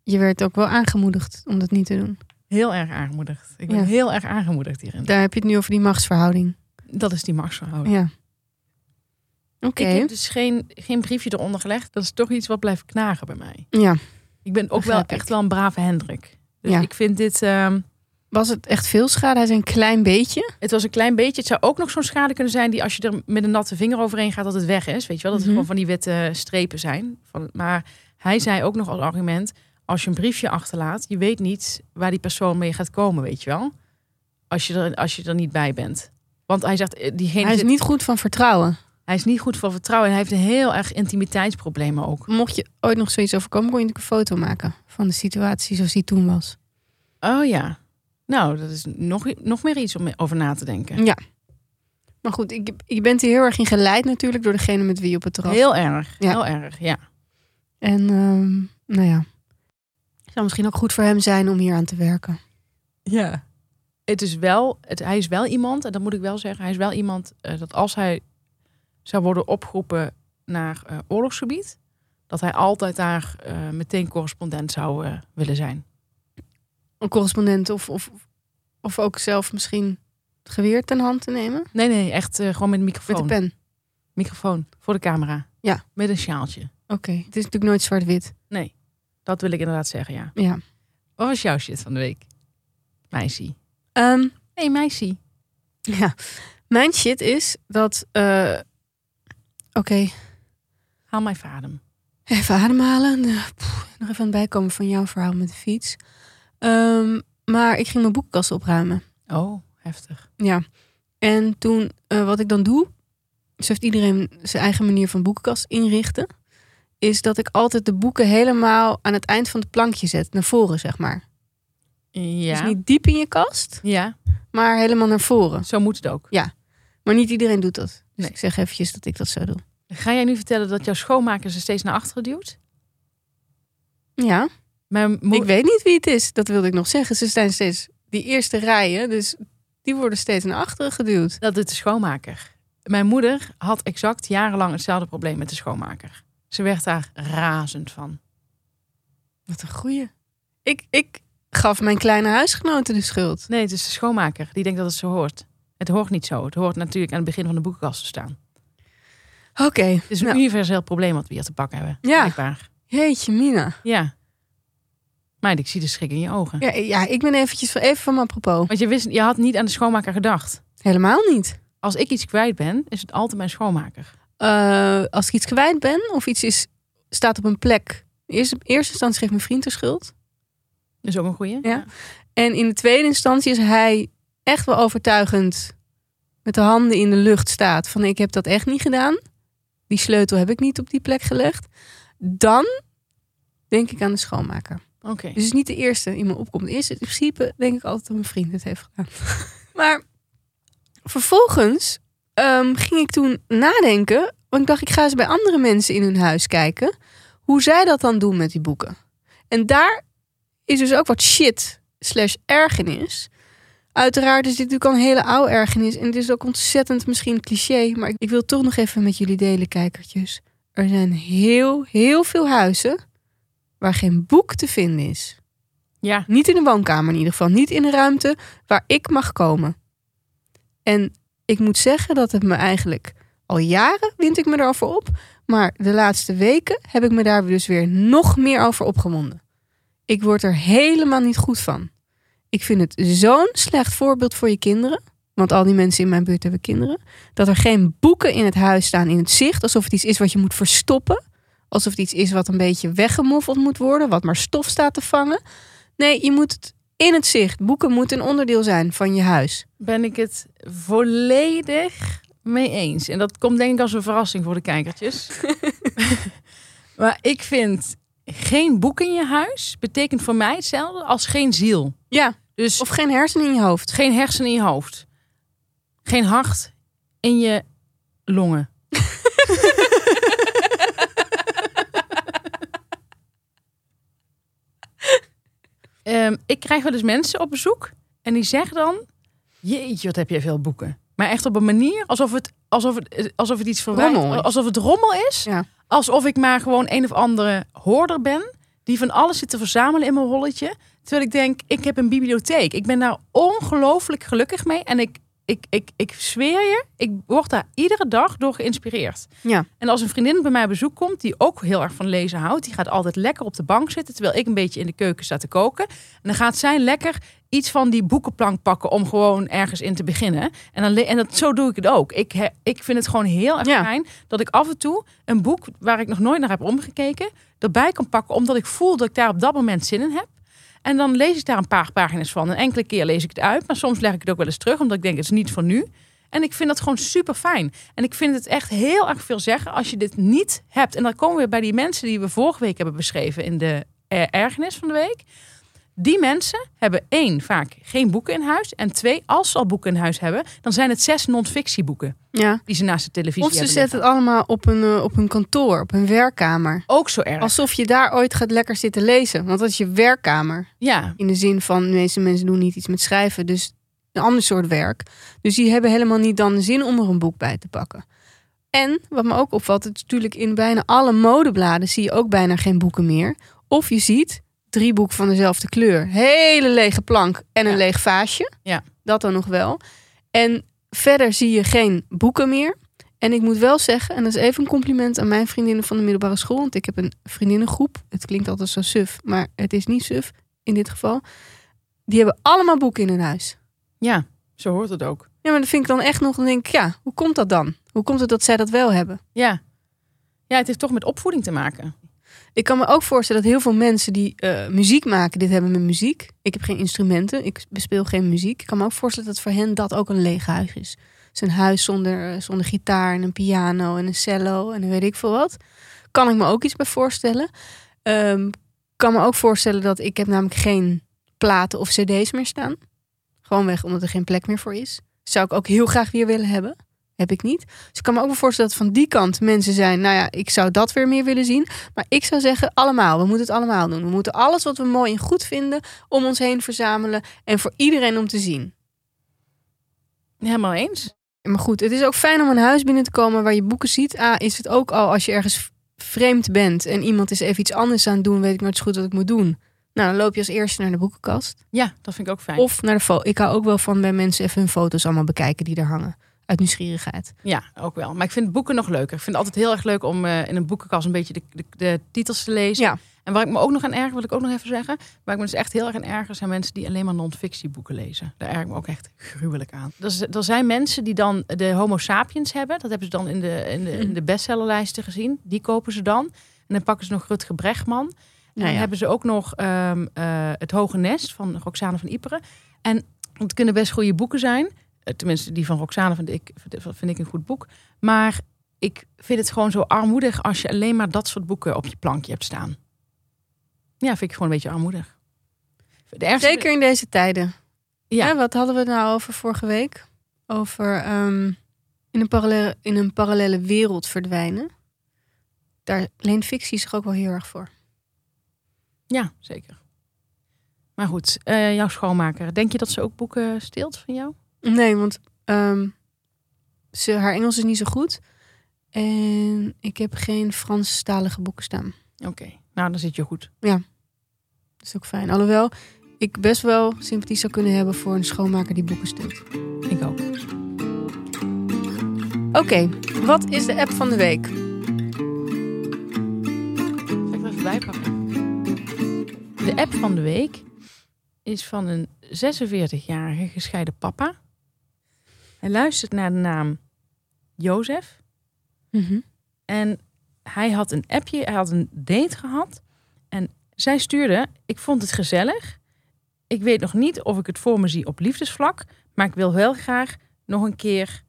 B: Je werd ook wel aangemoedigd om dat niet te doen.
A: Heel erg aangemoedigd. Ik ben
B: Ja.
A: heel erg aangemoedigd hierin.
B: Daar heb je het nu over die machtsverhouding.
A: Dat is die machtsverhouding.
B: Ja. Oké.
A: Ik heb dus geen, geen briefje eronder gelegd. Dat is toch iets wat blijft knagen bij mij.
B: Ja.
A: Ik ben ook wel
B: ik.
A: echt wel een brave Hendrik. Dus
B: Ja.
A: ik vind dit... ehm,
B: Was het echt veel schade? Hij zei een klein beetje.
A: Het was een klein beetje. Het zou ook nog zo'n schade kunnen zijn die als je er met een natte vinger overheen gaat, dat het weg is. Weet je wel, dat het
B: Mhm.
A: gewoon van die witte strepen zijn. Van, maar hij zei ook nog als argument, als je een briefje achterlaat, je weet niet waar die persoon mee gaat komen, weet je wel. Als je er, als je er niet bij bent. Want hij zegt, eh, diegene
B: Hij is
A: zit-
B: niet goed van vertrouwen.
A: Hij is niet goed voor vertrouwen. En hij heeft een heel erg intimiteitsproblemen ook.
B: Mocht je ooit nog zoiets overkomen, kon je natuurlijk een foto maken van de situatie zoals die toen was.
A: Oh ja. Nou, dat is nog, nog meer iets om over na te denken.
B: Ja. Maar goed, ik, je bent er heel erg in geleid natuurlijk door degene met wie je op het terras.
A: Heel erg.
B: Ja.
A: Heel erg, ja.
B: En ehm, nou ja, het zou misschien ook goed voor hem zijn om hier aan te werken.
A: Ja. Het is wel, het, hij is wel iemand, en dat moet ik wel zeggen, hij is wel iemand eh, dat als hij zou worden opgeroepen naar eh, oorlogsgebied, dat hij altijd daar eh, meteen correspondent zou eh, willen zijn.
B: Een correspondent of, of, of ook zelf misschien het geweer ten hand te nemen.
A: Nee, nee, echt gewoon met een
B: Met
A: microfoon.
B: de pen.
A: Microfoon voor de camera.
B: Ja.
A: Met een sjaaltje.
B: Oké, het is natuurlijk nooit zwart-wit.
A: Nee, dat wil ik inderdaad zeggen, ja.
B: Ja.
A: Wat was jouw shit van de week? Meisje.
B: Ehm,
A: hey, meisje.
B: ja. Mijn shit is dat... Oké,
A: Haal mijn vader.
B: Even ademhalen. Eh, nog even aan het bijkomen van jouw verhaal met de fiets. Ehm, maar ik ging mijn boekenkast opruimen.
A: Oh, heftig.
B: Ja. En toen, eh, wat ik dan doe, zo heeft iedereen zijn eigen manier van boekenkast inrichten, is dat ik altijd de boeken helemaal aan het eind van het plankje zet, naar voren zeg maar.
A: Ja.
B: Dus niet diep in je kast,
A: Ja,
B: maar helemaal naar voren.
A: zo moet het ook.
B: Maar niet iedereen doet dat. Dus
A: Nee.
B: ik zeg eventjes dat ik dat zo doe.
A: Ga jij nu vertellen dat jouw schoonmaker ze steeds naar achteren duwt?
B: Ja,
A: Mijn
B: ik weet niet wie het is. Dat wilde ik nog zeggen. Ze zijn steeds die eerste rijen, dus die worden steeds naar achteren geduwd.
A: Dat doet de schoonmaker. Mijn moeder had exact jarenlang hetzelfde probleem met de schoonmaker. Ze werd daar razend van.
B: Wat een goeie. Ik, ik gaf mijn kleine huisgenoten de schuld.
A: Nee, het is de schoonmaker. Die denkt dat het zo hoort. Het hoort niet zo. Het hoort natuurlijk aan het begin van de boekenkast te staan.
B: Oké.
A: Het is een
B: Nou,
A: universeel probleem wat we hier te pakken hebben.
B: Ja.
A: Blijkbaar.
B: jeetje mina.
A: Ja. Maar ik zie de schrik in je ogen.
B: Ja, ja, ik ben eventjes van, even van mijn apropos.
A: Want je, wist, je had niet aan de schoonmaker gedacht.
B: Helemaal niet.
A: Als ik iets kwijt ben, is het altijd mijn schoonmaker.
B: Eh, als ik iets kwijt ben of iets is, staat op een plek. In eerste, in eerste instantie geeft mijn vriend de schuld.
A: Dat is ook een goeie.
B: Ja. En in de tweede instantie is hij echt wel overtuigend met de handen in de lucht staat van ik heb dat echt niet gedaan. Die sleutel heb ik niet op die plek gelegd. Dan denk ik aan de schoonmaker.
A: Oké.
B: Dus het is niet de eerste die me opkomt. De eerste in principe denk ik altijd dat mijn vriend het heeft gedaan. [LAUGHS] Maar vervolgens ehm, ging ik toen nadenken. Want ik dacht, ik ga eens bij andere mensen in hun huis kijken. Hoe zij dat dan doen met die boeken. En daar is dus ook wat shit slash ergernis. Uiteraard is dit natuurlijk al een hele oude ergernis. En het is ook ontzettend misschien cliché. Maar ik wil toch nog even met jullie delen, kijkertjes. Er zijn heel, heel veel huizen waar geen boek te vinden is.
A: Ja.
B: Niet in de woonkamer in ieder geval. Niet in de ruimte waar ik mag komen. En ik moet zeggen dat het me eigenlijk al jaren wint ik me erover op. Maar de laatste weken heb ik me daar dus weer nog meer over opgewonden. Ik word er helemaal niet goed van. Ik vind het zo'n slecht voorbeeld voor je kinderen. Want al die mensen in mijn buurt hebben kinderen. Dat er geen boeken in het huis staan in het zicht. Alsof het iets is wat je moet verstoppen. Alsof het iets is wat een beetje weggemoffeld moet worden. Wat maar stof staat te vangen. Nee, je moet het in het zicht. Boeken moeten een onderdeel zijn van je huis.
A: Ben ik het volledig mee eens. En dat komt denk ik als een verrassing voor de kijkertjes. [LAUGHS] maar ik vind geen boek in je huis betekent voor mij hetzelfde als geen ziel.
B: Ja,
A: Dus
B: of geen hersenen in je hoofd.
A: geen hersenen in je hoofd. Geen hart in je longen. [LAUGHS] Ehm, ik krijg wel eens mensen op bezoek en die zeggen dan: Jeetje, wat heb jij veel boeken. Maar echt op een manier alsof het, alsof het, alsof het iets
B: is.
A: alsof het rommel is.
B: Ja.
A: Alsof ik maar gewoon een of andere hoorder ben die van alles zit te verzamelen in mijn rolletje. Terwijl ik denk, ik heb een bibliotheek. Ik ben daar ongelooflijk gelukkig mee. En ik, ik, ik, ik zweer je, ik word daar iedere dag door geïnspireerd.
B: Ja.
A: En als een vriendin bij mij op bezoek komt, die ook heel erg van lezen houdt, die gaat altijd lekker op de bank zitten, terwijl ik een beetje in de keuken sta te koken. En dan gaat zij lekker iets van die boekenplank pakken om gewoon ergens in te beginnen. En, dan, en dat, zo doe ik het ook. Ik, he- ik vind het gewoon heel erg
B: Ja.
A: fijn dat ik af en toe een boek waar ik nog nooit naar heb omgekeken, erbij kan pakken, omdat ik voel dat ik daar op dat moment zin in heb. En dan lees ik daar een paar pagina's van. Een enkele keer lees ik het uit, maar soms leg ik het ook wel eens terug, omdat ik denk het is niet voor nu. En ik vind dat gewoon super fijn. En ik vind het echt heel erg veel zeggen als je dit niet hebt. En dan komen we bij die mensen die we vorige week hebben beschreven in de eh, ergernis van de week. Die mensen hebben één, vaak geen boeken in huis. En twee, als ze al boeken in huis hebben, dan zijn het zes non-fictieboeken
B: Ja.
A: die ze naast de televisie
B: Of ze
A: hebben
B: zetten het allemaal op een, eh, op een kantoor, op een werkkamer.
A: Ook zo erg.
B: Alsof je daar ooit gaat lekker zitten lezen. Want dat is je werkkamer.
A: Ja,
B: In de zin van, de meeste mensen doen niet iets met schrijven. Dus een ander soort werk. Dus die hebben helemaal niet dan de zin om er een boek bij te pakken. En wat me ook opvalt, het is natuurlijk in bijna alle modebladen zie je ook bijna geen boeken meer. Of je ziet drie boeken van dezelfde kleur. Hele lege plank en een
A: Ja.
B: leeg vaasje.
A: Ja.
B: Dat dan nog wel. En verder zie je geen boeken meer. En ik moet wel zeggen, en dat is even een compliment aan mijn vriendinnen van de middelbare school. Want ik heb een vriendinnengroep. Het klinkt altijd zo suf, maar het is niet suf in dit geval. Die hebben allemaal boeken in hun huis.
A: ja, zo hoort het ook.
B: Ja, maar dat vind ik dan echt nog. Dan denk ik, ja, hoe komt dat dan? Hoe komt het dat zij dat wel hebben?
A: Ja. ja, het heeft toch met opvoeding te maken.
B: Ik kan me ook voorstellen dat heel veel mensen die eh, muziek maken, dit hebben met muziek. Ik heb geen instrumenten, ik bespeel geen muziek. Ik kan me ook voorstellen dat voor hen dat ook een leeg huis is. Dus een huis zonder, eh, zonder gitaar en een piano en een cello en weet ik veel wat. Kan ik me ook iets bij voorstellen. Ehm kan me ook voorstellen dat ik heb namelijk geen platen of cd's meer staan. Gewoonweg omdat er geen plek meer voor is. Zou ik ook heel graag weer willen hebben. Heb ik niet. Dus ik kan me ook wel voorstellen dat van die kant mensen zijn. Nou ja, ik zou dat weer meer willen zien. Maar ik zou zeggen, allemaal. We moeten het allemaal doen. We moeten alles wat we mooi en goed vinden om ons heen verzamelen. En voor iedereen om te zien.
A: Helemaal eens.
B: Maar goed, het is ook fijn om een huis binnen te komen waar je boeken ziet. A, is het ook al als je ergens vreemd bent en iemand is even iets anders aan het doen, weet ik nooit zo goed wat ik moet doen. Nou, dan loop je als eerste naar de boekenkast.
A: Ja, dat vind ik ook fijn.
B: Of naar de foto. Ik hou ook wel van bij mensen even hun foto's allemaal bekijken die er hangen. Uit nieuwsgierigheid.
A: Ja, ook wel. Maar ik vind boeken nog leuker. Ik vind het altijd heel erg leuk om eh, in een boekenkast een beetje de, de, de titels te lezen.
B: Ja.
A: En waar ik me ook nog aan erger, wil ik ook nog even zeggen. Waar ik me dus echt heel erg aan erger, zijn mensen die alleen maar non-fictieboeken lezen. Daar erg ik me ook echt gruwelijk aan. Er, er zijn mensen die dan de Homo sapiens hebben. Dat hebben ze dan in de, in de, in de bestsellerlijsten gezien. Die kopen ze dan. En dan pakken ze nog Rutger Bregman. En
B: Nou ja.
A: hebben ze ook nog ehm, eh, Het Hoge Nest van Roxane van Iperen. En het kunnen best goede boeken zijn. Tenminste, die van Roxane vind ik, vind ik een goed boek. Maar ik vind het gewoon zo armoedig als je alleen maar dat soort boeken op je plankje hebt staan. Ja, vind ik gewoon een beetje armoedig. De ergste,
B: Zeker in deze tijden.
A: Ja.
B: Ja. wat hadden we nou over vorige week? Over ehm, in, een parallele, in een parallele wereld verdwijnen. Daar leent fictie zich ook wel heel erg voor.
A: Ja, zeker. Maar goed, eh, jouw schoonmaker. Denk je dat ze ook boeken steelt van jou?
B: Nee, want ehm, ze, haar Engels is niet zo goed. En ik heb geen Franstalige boeken staan.
A: Oké, nou dan zit je goed.
B: Dat is ook fijn. Alhoewel ik best wel sympathie zou kunnen hebben voor een schoonmaker die boeken steelt.
A: Ik ook.
B: Oké, wat is de app van de week?
A: Zal ik er even bijpakken? De app van de week is van een 46-jarige gescheiden papa. Hij luistert naar de naam Jozef. En hij had een appje, hij had een date gehad. En zij stuurde, ik vond het gezellig. Ik weet nog niet of ik het voor me zie op liefdesvlak. Maar ik wil wel graag nog een keer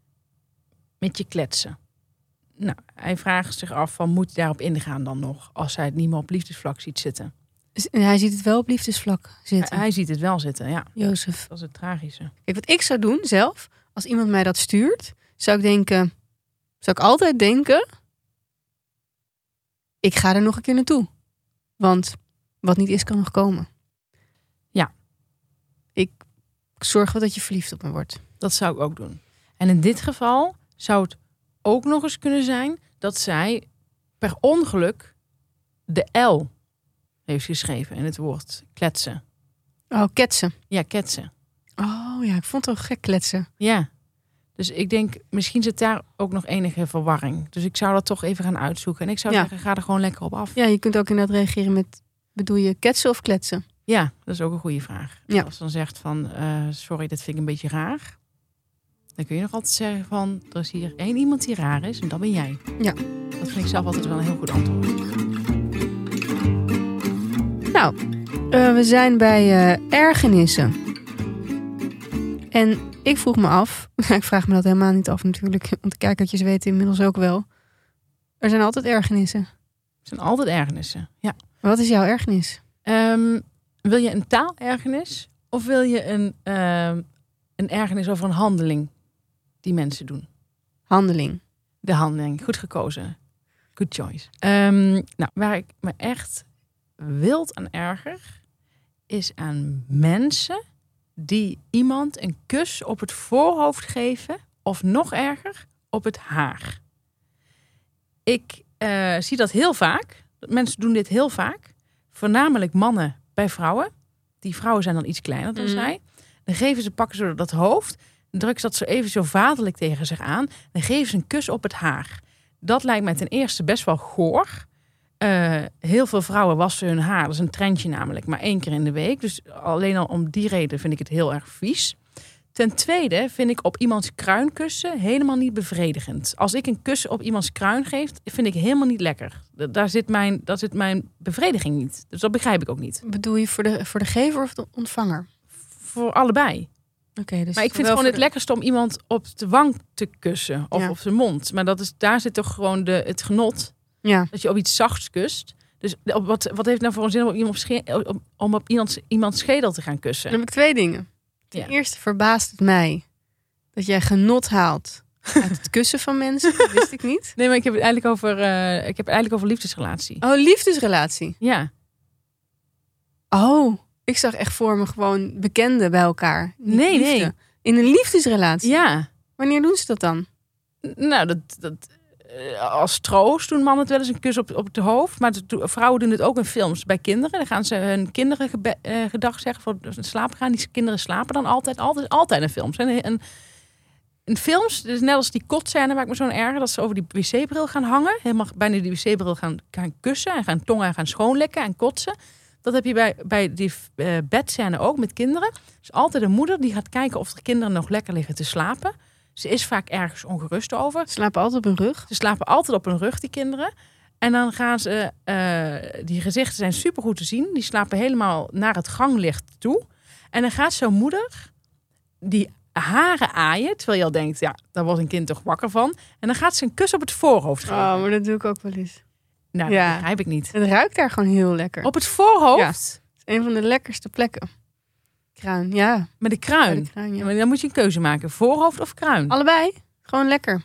A: met je kletsen. Nou, hij vraagt zich af van moet hij daarop ingaan dan nog. Als hij het niet meer op liefdesvlak ziet zitten.
B: En hij ziet het wel op liefdesvlak zitten.
A: Hij ziet het wel zitten, ja.
B: Jozef.
A: Dat is het tragische.
B: Kijk, wat ik zou doen zelf, als iemand mij dat stuurt, zou ik denken, zou ik altijd denken, ik ga er nog een keer naartoe. Want wat niet is, kan nog komen.
A: Ja.
B: Ik zorg wel dat je verliefd op me wordt.
A: Dat zou ik ook doen. En in dit geval zou het ook nog eens kunnen zijn dat zij per ongeluk de L heeft geschreven in het woord kletsen.
B: Oh, ketsen.
A: Ja, ketsen.
B: Oh ja, ik vond het wel gek kletsen.
A: Ja. Dus ik denk, misschien zit daar ook nog enige verwarring. Dus ik zou dat toch even gaan uitzoeken. En ik zou
B: Ja.
A: zeggen, ga er gewoon lekker op af.
B: Ja, je kunt ook inderdaad reageren met, bedoel je ketsen of kletsen?
A: Ja, dat is ook een goede vraag.
B: Ja.
A: Als dan zegt van, eh, sorry, dat vind ik een beetje raar. Dan kun je nog altijd zeggen van, er is hier één iemand die raar is en dat ben jij.
B: Ja.
A: Dat vind ik zelf altijd wel een heel goed antwoord.
B: Nou, eh, we zijn bij eh, ergernissen. En ik vroeg me af, [LAUGHS] ik vraag me dat helemaal niet af natuurlijk, want de kijkertjes weten inmiddels ook wel. Er zijn altijd ergernissen.
A: Het zijn altijd ergernissen. Ja.
B: Wat is jouw ergernis?
A: Ehm, wil je een taalergernis of wil je een, ehm, een ergernis over een handeling die mensen doen?
B: Handeling.
A: De handeling, goed gekozen. Good choice. Ehm, nou, waar ik me echt wild aan erger, is aan mensen die iemand een kus op het voorhoofd geven, of nog erger, op het haar. Ik eh, zie dat heel vaak. Mensen doen dit heel vaak. Voornamelijk mannen bij vrouwen. Die vrouwen zijn dan iets kleiner dan
B: Mhm.
A: zij. Dan geven ze, pakken ze dat hoofd. Drukken ze dat zo even zo vaderlijk tegen zich aan. Dan geven ze een kus op het haar. Dat lijkt mij ten eerste best wel goor. Eh, heel veel vrouwen wassen hun haar. Dat is een trendje namelijk, maar één keer in de week. Dus alleen al om die reden vind ik het heel erg vies. Ten tweede vind ik op iemands kruin kussen helemaal niet bevredigend. Als ik een kus op iemands kruin geef, vind ik helemaal niet lekker. Da- Daar zit mijn, daar zit mijn bevrediging niet. Dus dat begrijp ik ook niet.
B: Bedoel je voor de, voor de gever of de ontvanger?
A: Voor allebei.
B: Oké, dus
A: Maar ik vind
B: wel
A: gewoon het lekkerste om iemand op de wang te kussen. Of
B: Ja.
A: op zijn mond. Maar dat is, daar zit toch gewoon de, het genot.
B: Ja,
A: Dat je op iets zachts kust. Dus op wat, wat heeft nou voor een zin om op, iemand sche- om- om op iemands, iemands schedel te gaan kussen?
B: dan heb ik twee dingen. Ten
A: Ja.
B: eerste verbaast het mij dat jij genot haalt uit het kussen van mensen. Dat wist ik niet.
A: Nee, maar ik heb het eigenlijk over, eh, ik heb het eigenlijk over liefdesrelatie.
B: Oh, liefdesrelatie.
A: Ja.
B: Oh, ik zag echt voor me gewoon bekenden bij elkaar.
A: Nee,
B: liefde.
A: nee.
B: In een liefdesrelatie.
A: Ja.
B: Wanneer doen ze dat dan?
A: Nou, dat, dat, als troost doen mannen het wel eens een kus op, op het hoofd. Maar het vrouwen doen het ook in films bij kinderen. Dan gaan ze hun kinderen eh, gedag zeggen voor ze slapen gaan. Die kinderen slapen dan altijd, altijd, altijd in films. En, in films, dus net als die kotscène waar ik me zo'n erger, dat ze over die wc-bril gaan hangen. Helemaal bijna die wc-bril gaan, gaan kussen en gaan tongen en gaan schoonlekken en kotsen. Dat heb je bij, bij die eh bedscène ook met kinderen. Dus altijd een moeder die gaat kijken of de kinderen nog lekker liggen te slapen. Ze is vaak ergens ongerust over.
B: Ze slapen altijd op hun rug.
A: Ze slapen altijd op hun rug, die kinderen. En dan gaan ze, eh, die gezichten zijn supergoed te zien. Die slapen helemaal naar het ganglicht toe. En dan gaat zo'n moeder die haren aaien. Terwijl je al denkt, ja, daar wordt een kind toch wakker van. En dan gaat ze een kus op het voorhoofd geven.
B: Oh, maar dat doe ik ook wel eens.
A: nou,
B: ja.
A: dat begrijp ik niet.
B: Het ruikt daar gewoon heel lekker.
A: Op het voorhoofd?
B: Het is een van de lekkerste plekken. Kruin, ja.
A: Met de kruin.
B: de kruin, ja.
A: Ja, maar dan moet je een keuze maken. Voorhoofd of kruin?
B: Allebei. Gewoon lekker.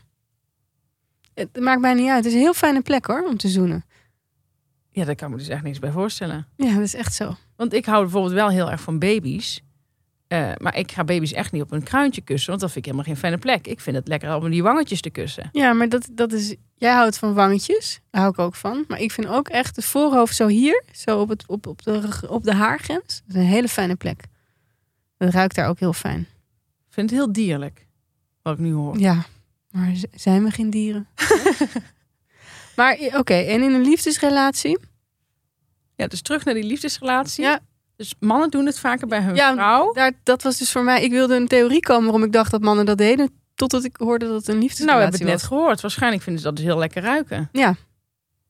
B: Het maakt mij niet uit. Het is een heel fijne plek hoor, om te zoenen.
A: Ja, daar kan ik me dus echt niks bij voorstellen.
B: Ja, dat is echt zo.
A: Want ik hou bijvoorbeeld wel heel erg van baby's. Eh, maar ik ga baby's echt niet op een kruintje kussen. Want dat vind ik helemaal geen fijne plek. Ik vind het lekker om die wangetjes te kussen.
B: Ja, maar dat, dat is... Jij houdt van wangetjes. Daar hou ik ook van. Maar ik vind ook echt het voorhoofd zo hier. Zo op, het, op, op, de, op de haargrens. Dat is een hele fijne plek. Het ruikt daar ook heel fijn.
A: Ik vind het heel dierlijk. Wat ik nu hoor.
B: Ja, maar zijn we geen dieren? [LAUGHS] maar oké, en in een liefdesrelatie?
A: Ja, dus terug naar die liefdesrelatie.
B: Ja.
A: Dus mannen doen het vaker bij hun
B: Ja,
A: vrouw.
B: Daar, dat was dus voor mij... Ik wilde een theorie komen waarom ik dacht dat mannen dat deden. Totdat ik hoorde dat het een
A: Nou, we
B: liefdesrelatie
A: hebben het net
B: was.
A: gehoord. Waarschijnlijk vinden ze dat dus heel lekker ruiken.
B: Ja.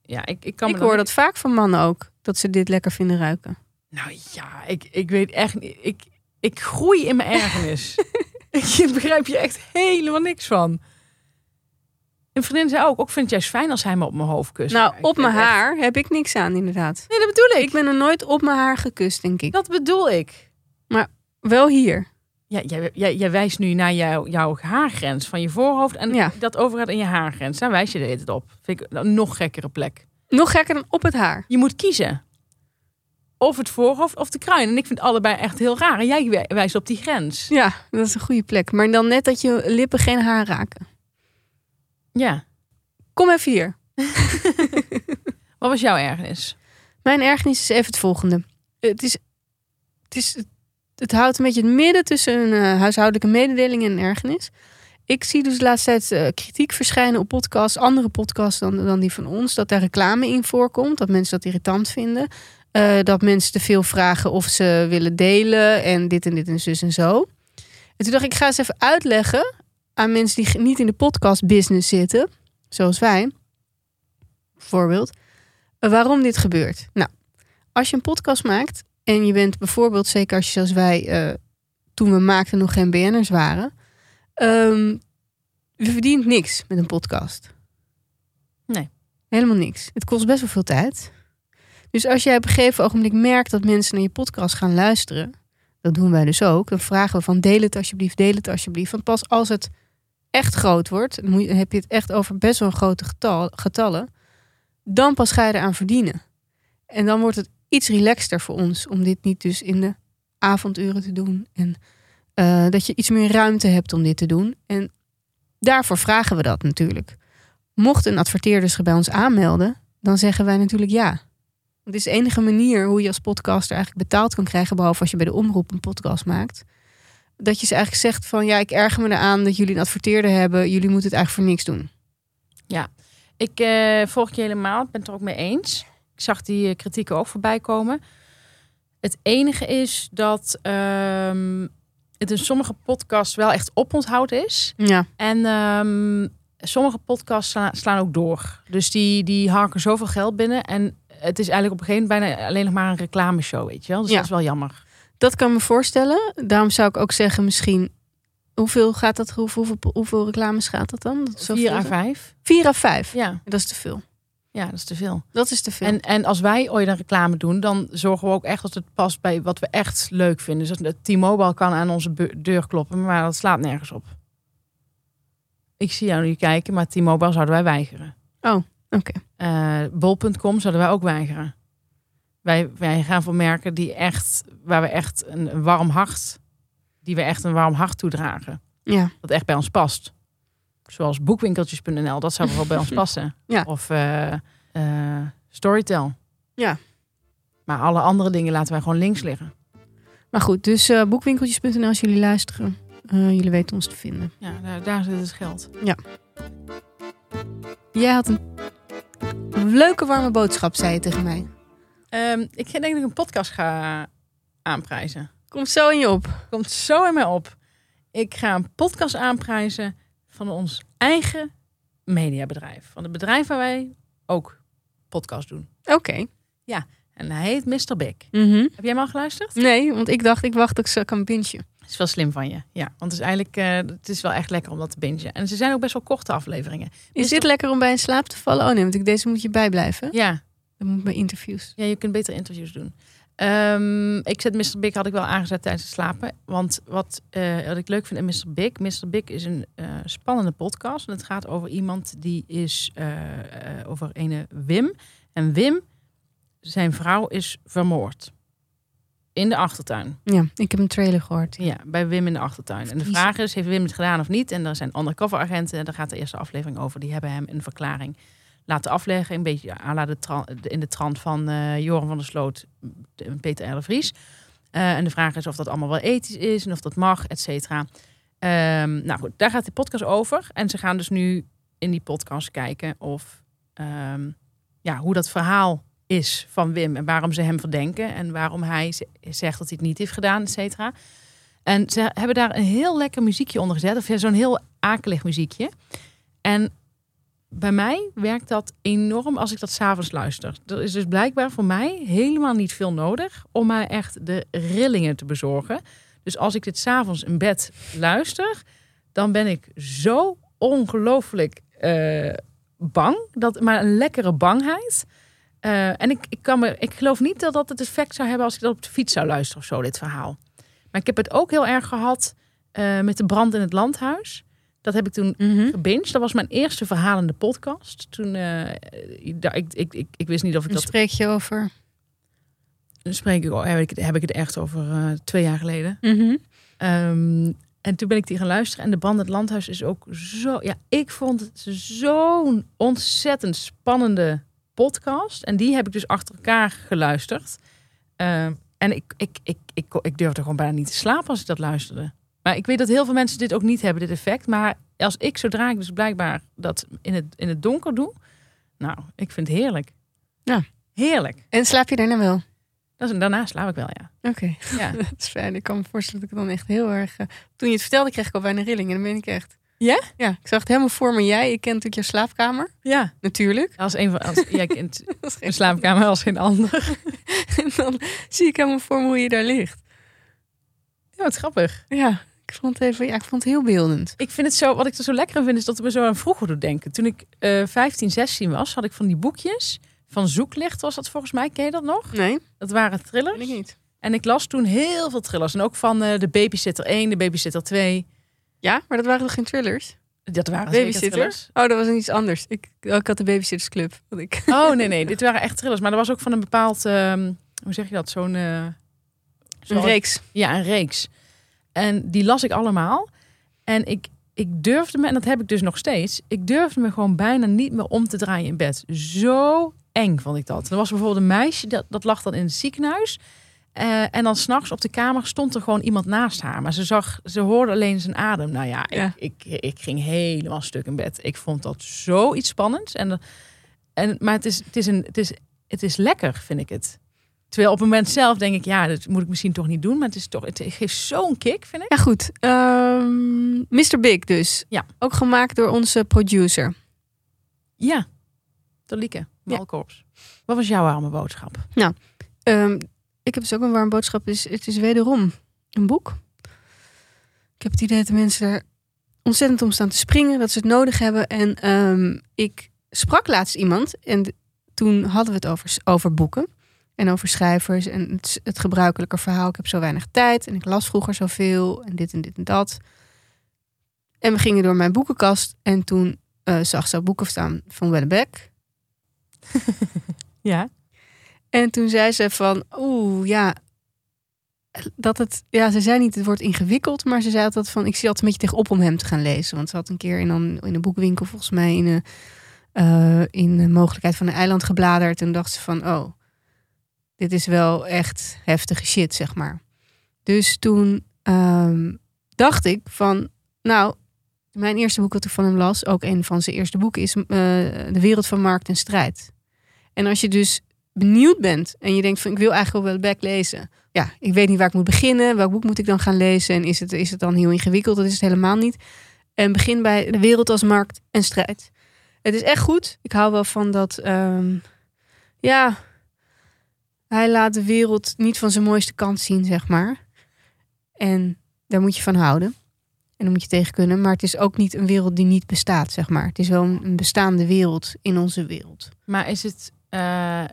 A: Ja, ik, ik kan
B: Ik hoor
A: niet-
B: dat vaak van mannen ook. Dat ze dit lekker vinden ruiken.
A: Nou ja, ik, ik weet echt niet. Ik, ik groei in mijn ergernis. [LAUGHS] ik begrijp je echt helemaal niks van. Een vriendin zei ook, ook vind het juist fijn als hij me op mijn hoofd kust.
B: Nou, op mijn
A: echt-
B: haar heb ik niks aan inderdaad.
A: Nee, dat bedoel ik.
B: Ik ben er nooit op mijn haar gekust, denk ik.
A: Dat bedoel ik.
B: Wel hier.
A: Ja, jij, jij, jij wijst nu naar jouw, jouw haargrens van je voorhoofd. En
B: Ja.
A: dat overgaat in je haargrens. Daar wijs je de hele tijd op. Vind ik een nog gekkere plek.
B: Nog gekker dan op het haar.
A: Je moet kiezen. Of het voorhoofd of de kruin. En ik vind allebei echt heel raar. En jij wij- wijst op die grens.
B: Ja, dat is een goede plek. Maar dan net dat je lippen geen haar raken.
A: Ja.
B: Kom even hier. [LAUGHS]
A: Wat was jouw ergernis?
B: Mijn ergernis is even het volgende. Het is, het is, het houdt een beetje het midden tussen een eh, huishoudelijke mededeling en een ergernis. Ik zie dus de laatste tijd eh, kritiek verschijnen op podcasts, andere podcasts dan, dan die van ons, dat daar reclame in voorkomt, dat mensen dat irritant vinden. Eh, dat mensen te veel vragen of ze willen delen en dit en dit en zus en zo. En toen dacht ik, ik ga eens even uitleggen aan mensen die niet in de podcast business zitten, zoals wij, bijvoorbeeld, eh, waarom dit gebeurt. Nou, als je een podcast maakt en je bent bijvoorbeeld, zeker als je zoals wij, eh, toen we maakten nog geen BN'ers waren, ehm, je verdient niks met een podcast.
A: Nee.
B: Helemaal niks. Het kost best wel veel tijd. Dus als jij op een gegeven ogenblik merkt dat mensen naar je podcast gaan luisteren, dat doen wij dus ook, dan vragen we van deel het alsjeblieft, deel het alsjeblieft. Want pas als het echt groot wordt, heb je het echt over best wel grote getal, getallen, dan pas ga je eraan verdienen. En dan wordt het iets relaxter voor ons om dit niet dus in de avonduren te doen. En eh, dat je iets meer ruimte hebt om dit te doen. En daarvoor vragen we dat natuurlijk. Mocht een adverteerder zich bij ons aanmelden, dan zeggen wij natuurlijk ja. Het is de enige manier hoe je als podcaster eigenlijk betaald kan krijgen, behalve als je bij de omroep een podcast maakt. Dat je ze eigenlijk zegt van ja, ik erger me eraan dat jullie een adverteerder hebben. Jullie moeten het eigenlijk voor niks doen.
A: Ik eh, volg je helemaal, ik ben het er ook mee eens. Ik zag die eh, kritieken ook voorbij komen. Het enige is dat ehm, het in sommige podcasts wel echt oponthoud is.
B: Ja,
A: En ehm, sommige podcasts sla- slaan ook door. Dus die, die harken zoveel geld binnen. En het is eigenlijk op een gegeven moment bijna alleen nog maar een reclameshow, weet je wel. Dus
B: Ja.
A: dat is wel jammer.
B: dat kan me voorstellen. Daarom zou ik ook zeggen misschien... Hoeveel gaat dat? Hoeveel, hoeveel, hoeveel reclames gaat dat dan? Dat is zo
A: 4
B: veel.
A: à 5.
B: Vier à vijf.
A: Ja,
B: Dat is te veel.
A: ja, dat is te veel.
B: Dat is te veel.
A: En, en als wij ooit een reclame doen, dan zorgen we ook echt dat het past bij wat we echt leuk vinden. Dus dat T-Mobile kan aan onze deur kloppen, maar dat slaat nergens op. Ik zie jou nu kijken, maar T-Mobile zouden wij weigeren.
B: Oké.
A: Eh, Bol.com zouden wij ook weigeren. Wij, wij gaan voor merken die echt, waar we echt een, een warm hart, die we echt een warm hart toedragen.
B: Ja.
A: Dat echt bij ons past. Zoals boekwinkeltjes.nl, dat zou wel bij ons [LAUGHS] passen.
B: Ja.
A: Of eh, Storytel.
B: Ja.
A: Maar alle andere dingen laten wij gewoon links liggen.
B: Maar goed, dus boekwinkeltjes.nl als jullie luisteren. Jullie weten ons te vinden.
A: Ja, daar, daar zit het geld.
B: Jij had een leuke warme boodschap, zei je tegen mij.
A: Ehm, ik denk dat ik een podcast ga aanprijzen.
B: Komt zo in je op.
A: Komt zo in mij op. Ik ga een podcast aanprijzen van ons eigen mediabedrijf. Van het bedrijf waar wij ook podcast doen.
B: Oké.
A: En hij heet Mr. Big.
B: Mhm.
A: Heb jij hem al geluisterd?
B: Nee, want ik dacht, ik wacht dat ik ze kan bintje.
A: Het is wel slim van je. Ja, want het is eigenlijk eh, het is wel echt lekker om dat te bingen. En ze zijn ook best wel korte afleveringen.
B: Is dit lekker om bij in slaap te vallen? Oh nee, want ik, deze moet je bijblijven.
A: Ja,
B: Dan moet bij interviews.
A: Ja, je kunt beter interviews doen. Ehm, ik zet Mr. Big had ik wel aangezet tijdens het slapen. Want wat, wat ik leuk vind in Mr. Big. Mr. Big is een eh, spannende podcast. En het gaat over iemand die is over een Wim. En Wim, zijn vrouw is vermoord. In de achtertuin.
B: Ja, ik heb een trailer gehoord.
A: Ja, bij Wim in de achtertuin. En de vraag is, heeft Wim het gedaan of niet? En er zijn undercover agenten. En daar gaat de eerste aflevering over. Die hebben hem een verklaring laten afleggen. Een beetje à la de in de trant van eh Joran van der Sloot en Peter R. Vries. Eh, en de vraag is of dat allemaal wel ethisch is en of dat mag, et cetera. Ehm, nou goed, daar gaat de podcast over. En ze gaan dus nu in die podcast kijken of ehm, ja, hoe dat verhaal is van Wim en waarom ze hem verdenken en waarom hij zegt dat hij het niet heeft gedaan, et cetera. En ze hebben daar een heel lekker muziekje onder gezet, of zo'n heel akelig muziekje. En bij mij werkt dat enorm als ik dat s'avonds luister. Er is dus blijkbaar voor mij helemaal niet veel nodig om mij echt de rillingen te bezorgen. Dus als ik dit s'avonds in bed luister, dan ben ik zo ongelooflijk eh, bang. Dat, maar een lekkere bangheid. Eh, en ik, ik, kan me, ik geloof niet dat dat het effect zou hebben als ik dat op de fiets zou luisteren of zo, dit verhaal. Maar ik heb het ook heel erg gehad eh, met de brand in het landhuis. Dat heb ik toen gebinged. Dat was mijn eerste verhalende podcast. Toen, eh, ik, ik, ik, ik, wist niet of ik
B: Dan
A: dat...
B: spreek je over...
A: Dan spreek ik, heb, ik, heb ik het echt over twee jaar geleden.
B: Mhm.
A: Ehm, en toen ben ik die gaan luisteren. En de brand in het landhuis is ook zo... Ja, ik vond het zo'n ontzettend spannende podcast. En die heb ik dus achter elkaar geluisterd. Ehm, en ik, ik, ik, ik, ik durfde gewoon bijna niet te slapen als ik dat luisterde. Maar ik weet dat heel veel mensen dit ook niet hebben, dit effect. Maar als ik, zodra ik dus blijkbaar dat in het, in het donker doe... Nou, ik vind het heerlijk.
B: Ja.
A: Heerlijk.
B: En slaap je daarna wel?
A: Dat is- Daarna slaap ik wel, ja.
B: Oké,
A: Ja. [LAUGHS]
B: dat is fijn. Ik kan me voorstellen dat ik dan echt heel erg... eh, Toen je het vertelde, kreeg ik al bijna rillingen. Dan ben ik echt...
A: Ja?
B: Ja, ik zag het helemaal voor me. Jij, ik ken natuurlijk je slaapkamer.
A: ja.
B: Natuurlijk.
A: Als een van, als, jij kent [LAUGHS]
B: geen
A: slaapkamer als geen ander. [LAUGHS]
B: En dan zie ik helemaal voor me hoe je daar ligt.
A: Ja, wat grappig.
B: Ja, ik vond het even... Ja, ik vond het heel beeldend.
A: Ik vind het zo, wat ik er zo lekker aan vind, is dat het me zo aan vroeger doet denken. Toen ik eh 15, 16 was, had ik van die boekjes. Van Zoeklicht was dat volgens mij. Ken je dat nog?
B: Nee,
A: Dat waren thrillers.
B: ik niet.
A: En ik las toen heel veel thrillers. En ook van eh, de Babysitter 1, de Babysitter 2.
B: Ja, maar dat waren toch geen thrillers?
A: Dat waren zeker
B: Babysitter?
A: thrillers.
B: Oh, dat was iets anders. Ik, oh, ik had de Babysittersclub. Wat ik... [LAUGHS]
A: Oh, nee, nee. Dit waren echt thrillers. Maar er was ook van een bepaald, ehm, hoe zeg je dat? Zo'n... eh,
B: Een reeks.
A: Ja, een reeks. En die las ik allemaal. En ik, ik durfde me, en dat heb ik dus nog steeds, ik durfde me gewoon bijna niet meer om te draaien in bed. Zo eng vond ik dat. Er was bijvoorbeeld een meisje, dat, dat lag dan in het ziekenhuis. Eh, en dan s'nachts op de kamer stond er gewoon iemand naast haar. Maar ze, zag, ze hoorde alleen zijn adem. Nou ja,
B: Ja.
A: Ik, ik, ik ging helemaal stuk in bed. Ik vond dat zoiets spannends. En, en, maar het is, het, is een, het, is, het is lekker, vind ik het. Terwijl op het moment zelf denk ik, ja, dat moet ik misschien toch niet doen. Maar het, is toch, het geeft zo'n kick, vind ik.
B: Ja, goed. Ehm Mr. Big dus.
A: Ja.
B: Ook gemaakt door onze producer.
A: Ja, Tolieke, Malkorps. Wat was jouw arme boodschap?
B: Ehm, ik heb dus ook een warm boodschap. Het is, het is wederom een boek. Ik heb het idee dat de mensen er ontzettend om staan te springen. Dat ze het nodig hebben. En ehm, ik sprak laatst iemand. En toen hadden we het over, over boeken. En over schrijvers. En het, het gebruikelijke verhaal. Ik heb zo weinig tijd. En ik las vroeger zoveel. En dit en dit en dat. En we gingen door mijn boekenkast. En toen eh, zag ze boeken staan van Wellebeck. [LAUGHS]
A: Ja.
B: En toen zei ze van, oeh, ja, dat het, ja, ze zei niet het wordt ingewikkeld, maar ze zei altijd van, ik zie altijd een beetje tegenop om hem te gaan lezen. Want ze had een keer in een, in een boekwinkel, volgens mij, in een, eh, in de mogelijkheid van een eiland gebladerd. En dacht ze van, oh, dit is wel echt heftige shit, zeg maar. Dus toen ehm, dacht ik van, nou, mijn eerste boek wat ik van hem las, ook een van zijn eerste boeken, is eh, De Wereld van Markt en Strijd. En als je dus benieuwd bent en je denkt van ik wil eigenlijk wel Welbeck lezen. Ja, ik weet niet waar ik moet beginnen. Welk boek moet ik dan gaan lezen? En is het, is het dan heel ingewikkeld? Dat is het helemaal niet. En begin bij de wereld als markt en strijd. Het is echt goed. Ik hou wel van dat. ehm, ja, hij laat de wereld niet van zijn mooiste kant zien, zeg maar. En daar moet je van houden. En daar moet je tegen kunnen. Maar het is ook niet een wereld die niet bestaat, zeg maar. Het is wel een een bestaande wereld in onze wereld.
A: Maar is het... eh,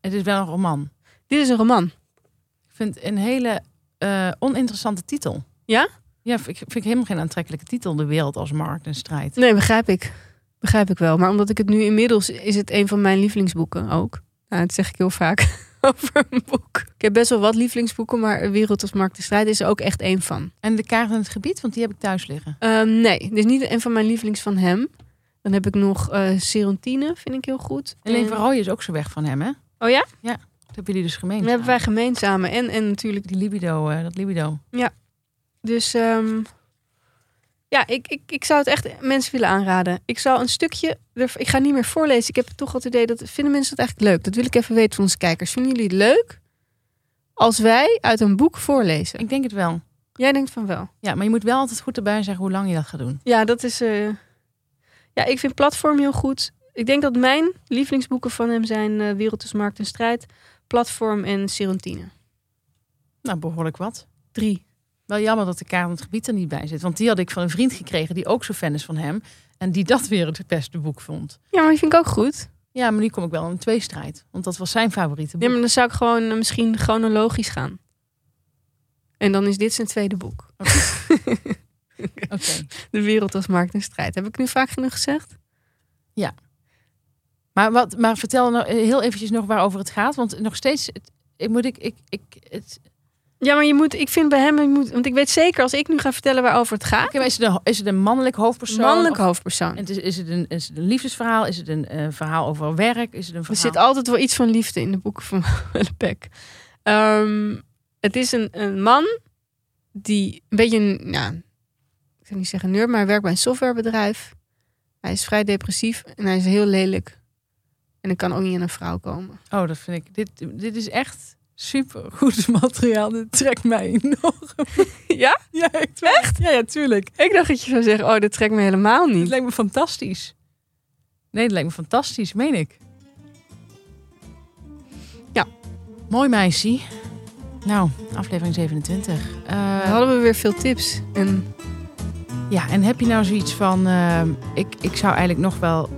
A: het is wel een roman.
B: Dit is een roman.
A: Ik vind het een hele eh, oninteressante titel.
B: Ja?
A: Ja, vind ik vind ik helemaal geen aantrekkelijke titel. De wereld als markt en strijd.
B: Nee, begrijp ik. Begrijp ik wel. Maar omdat ik het nu inmiddels is het een van mijn lievelingsboeken ook. Nou, dat zeg ik heel vaak [LAUGHS] over een boek. Ik heb best wel wat lievelingsboeken, maar Wereld als Markt en Strijd is er ook echt één van.
A: En de kaart en het gebied, want die heb ik thuis liggen.
B: Ehm, nee, dit is niet een van mijn lievelings van hem. Dan heb ik nog Serontine, vind ik heel goed. En-
A: Rooij is ook zo weg van hem, hè?
B: Oh ja?
A: Dat hebben jullie dus gemeen.
B: Dat hebben wij gemeen samen. En, en natuurlijk
A: Die libido, eh, dat libido.
B: Dus ehm, ja, ik, ik, ik zou het echt mensen willen aanraden. Ik zou een stukje, er- ik ga niet meer voorlezen. Ik heb toch het idee dat vinden mensen het eigenlijk leuk. Dat wil ik even weten van onze kijkers. Vinden jullie het leuk als wij uit een boek voorlezen?
A: Ik denk het wel.
B: Jij denkt van wel.
A: Ja, maar je moet wel altijd goed erbij zeggen hoe lang je dat gaat doen.
B: Ja, dat is. eh, ja, ik vind platform heel goed. Ik denk dat mijn lievelingsboeken van hem zijn eh Wereld is Markt en Strijd, Platform en Serontine.
A: Nou, behoorlijk wat.
B: Drie.
A: Wel jammer dat de kaart en het gebied er niet bij zit. Want die had ik van een vriend gekregen die ook zo fan is van hem. En die dat weer het beste boek vond.
B: Ja, maar die vind ik ook goed.
A: Ja, maar nu kom ik wel in een tweestrijd. Want dat was zijn favoriete boek.
B: Ja, maar dan zou ik gewoon eh, misschien chronologisch gaan. En dan is dit zijn tweede boek.
A: Oké. [LAUGHS]
B: De wereld als markt en strijd. Heb ik nu vaak genoeg gezegd?
A: Maar, wat, maar vertel nou heel eventjes nog waarover het gaat. Want nog steeds, ik moet ik, ik, ik het,
B: Ja, maar je moet, ik vind bij hem, je moet, want ik weet zeker als ik nu ga vertellen waarover het gaat.
A: Is, het een, is het een mannelijk hoofdpersoon?
B: Mannelijk
A: Of-
B: hoofdpersoon.
A: En het is, is, het een, is het een liefdesverhaal? Is het een eh, verhaal over werk? Is het een
B: Er zit altijd wel iets van liefde in de boeken van [LAUGHS] Lepek. Ehm het is een, een man die een beetje, een, nou, ik zou niet zeggen nerd, maar hij werkt bij een softwarebedrijf. Hij is vrij depressief en hij is heel lelijk. En hij kan ook niet aan een vrouw komen.
A: Oh, dat vind ik. Dit, dit is echt Super goed [LAUGHS] materiaal. Dit trekt mij enorm. [LAUGHS]
B: Ja?
A: Ja, echt? Echt? Ja, ja, tuurlijk.
B: Ik dacht dat je zou zeggen, oh, dit trekt me helemaal
A: Het
B: niet.
A: lijkt me fantastisch. Nee, het lijkt me fantastisch, meen ik.
B: Ja.
A: Mooi meisje. Nou, aflevering 27. Eh,
B: hadden we weer veel tips. En
A: Ja, en heb je nou zoiets van, eh, ik, ik zou eigenlijk nog wel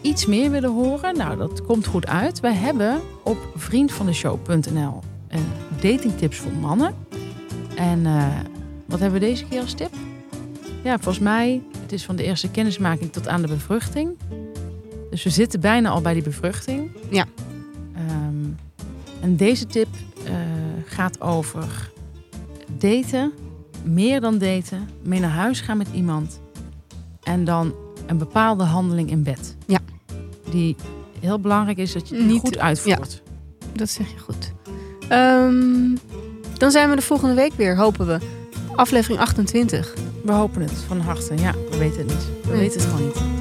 A: iets meer willen horen? Nou, dat komt goed uit. Wij hebben op vriendvandeshow.nl een datingtips voor mannen. En eh, wat hebben we deze keer als tip? Ja, volgens mij, het is van de eerste kennismaking tot aan de bevruchting. Dus we zitten bijna al bij die bevruchting.
B: Ja.
A: Ehm, en deze tip eh, gaat over daten meer dan daten, mee naar huis gaan met iemand en dan een bepaalde handeling in bed.
B: Ja.
A: Die heel belangrijk is dat je die
B: Niet-
A: goed uitvoert.
B: dat zeg je goed. Ehm, dan zijn we de volgende week weer, hopen we. Aflevering 28.
A: We hopen het van harte. Ja, we weten het niet. We
B: Nee.
A: weten het gewoon niet.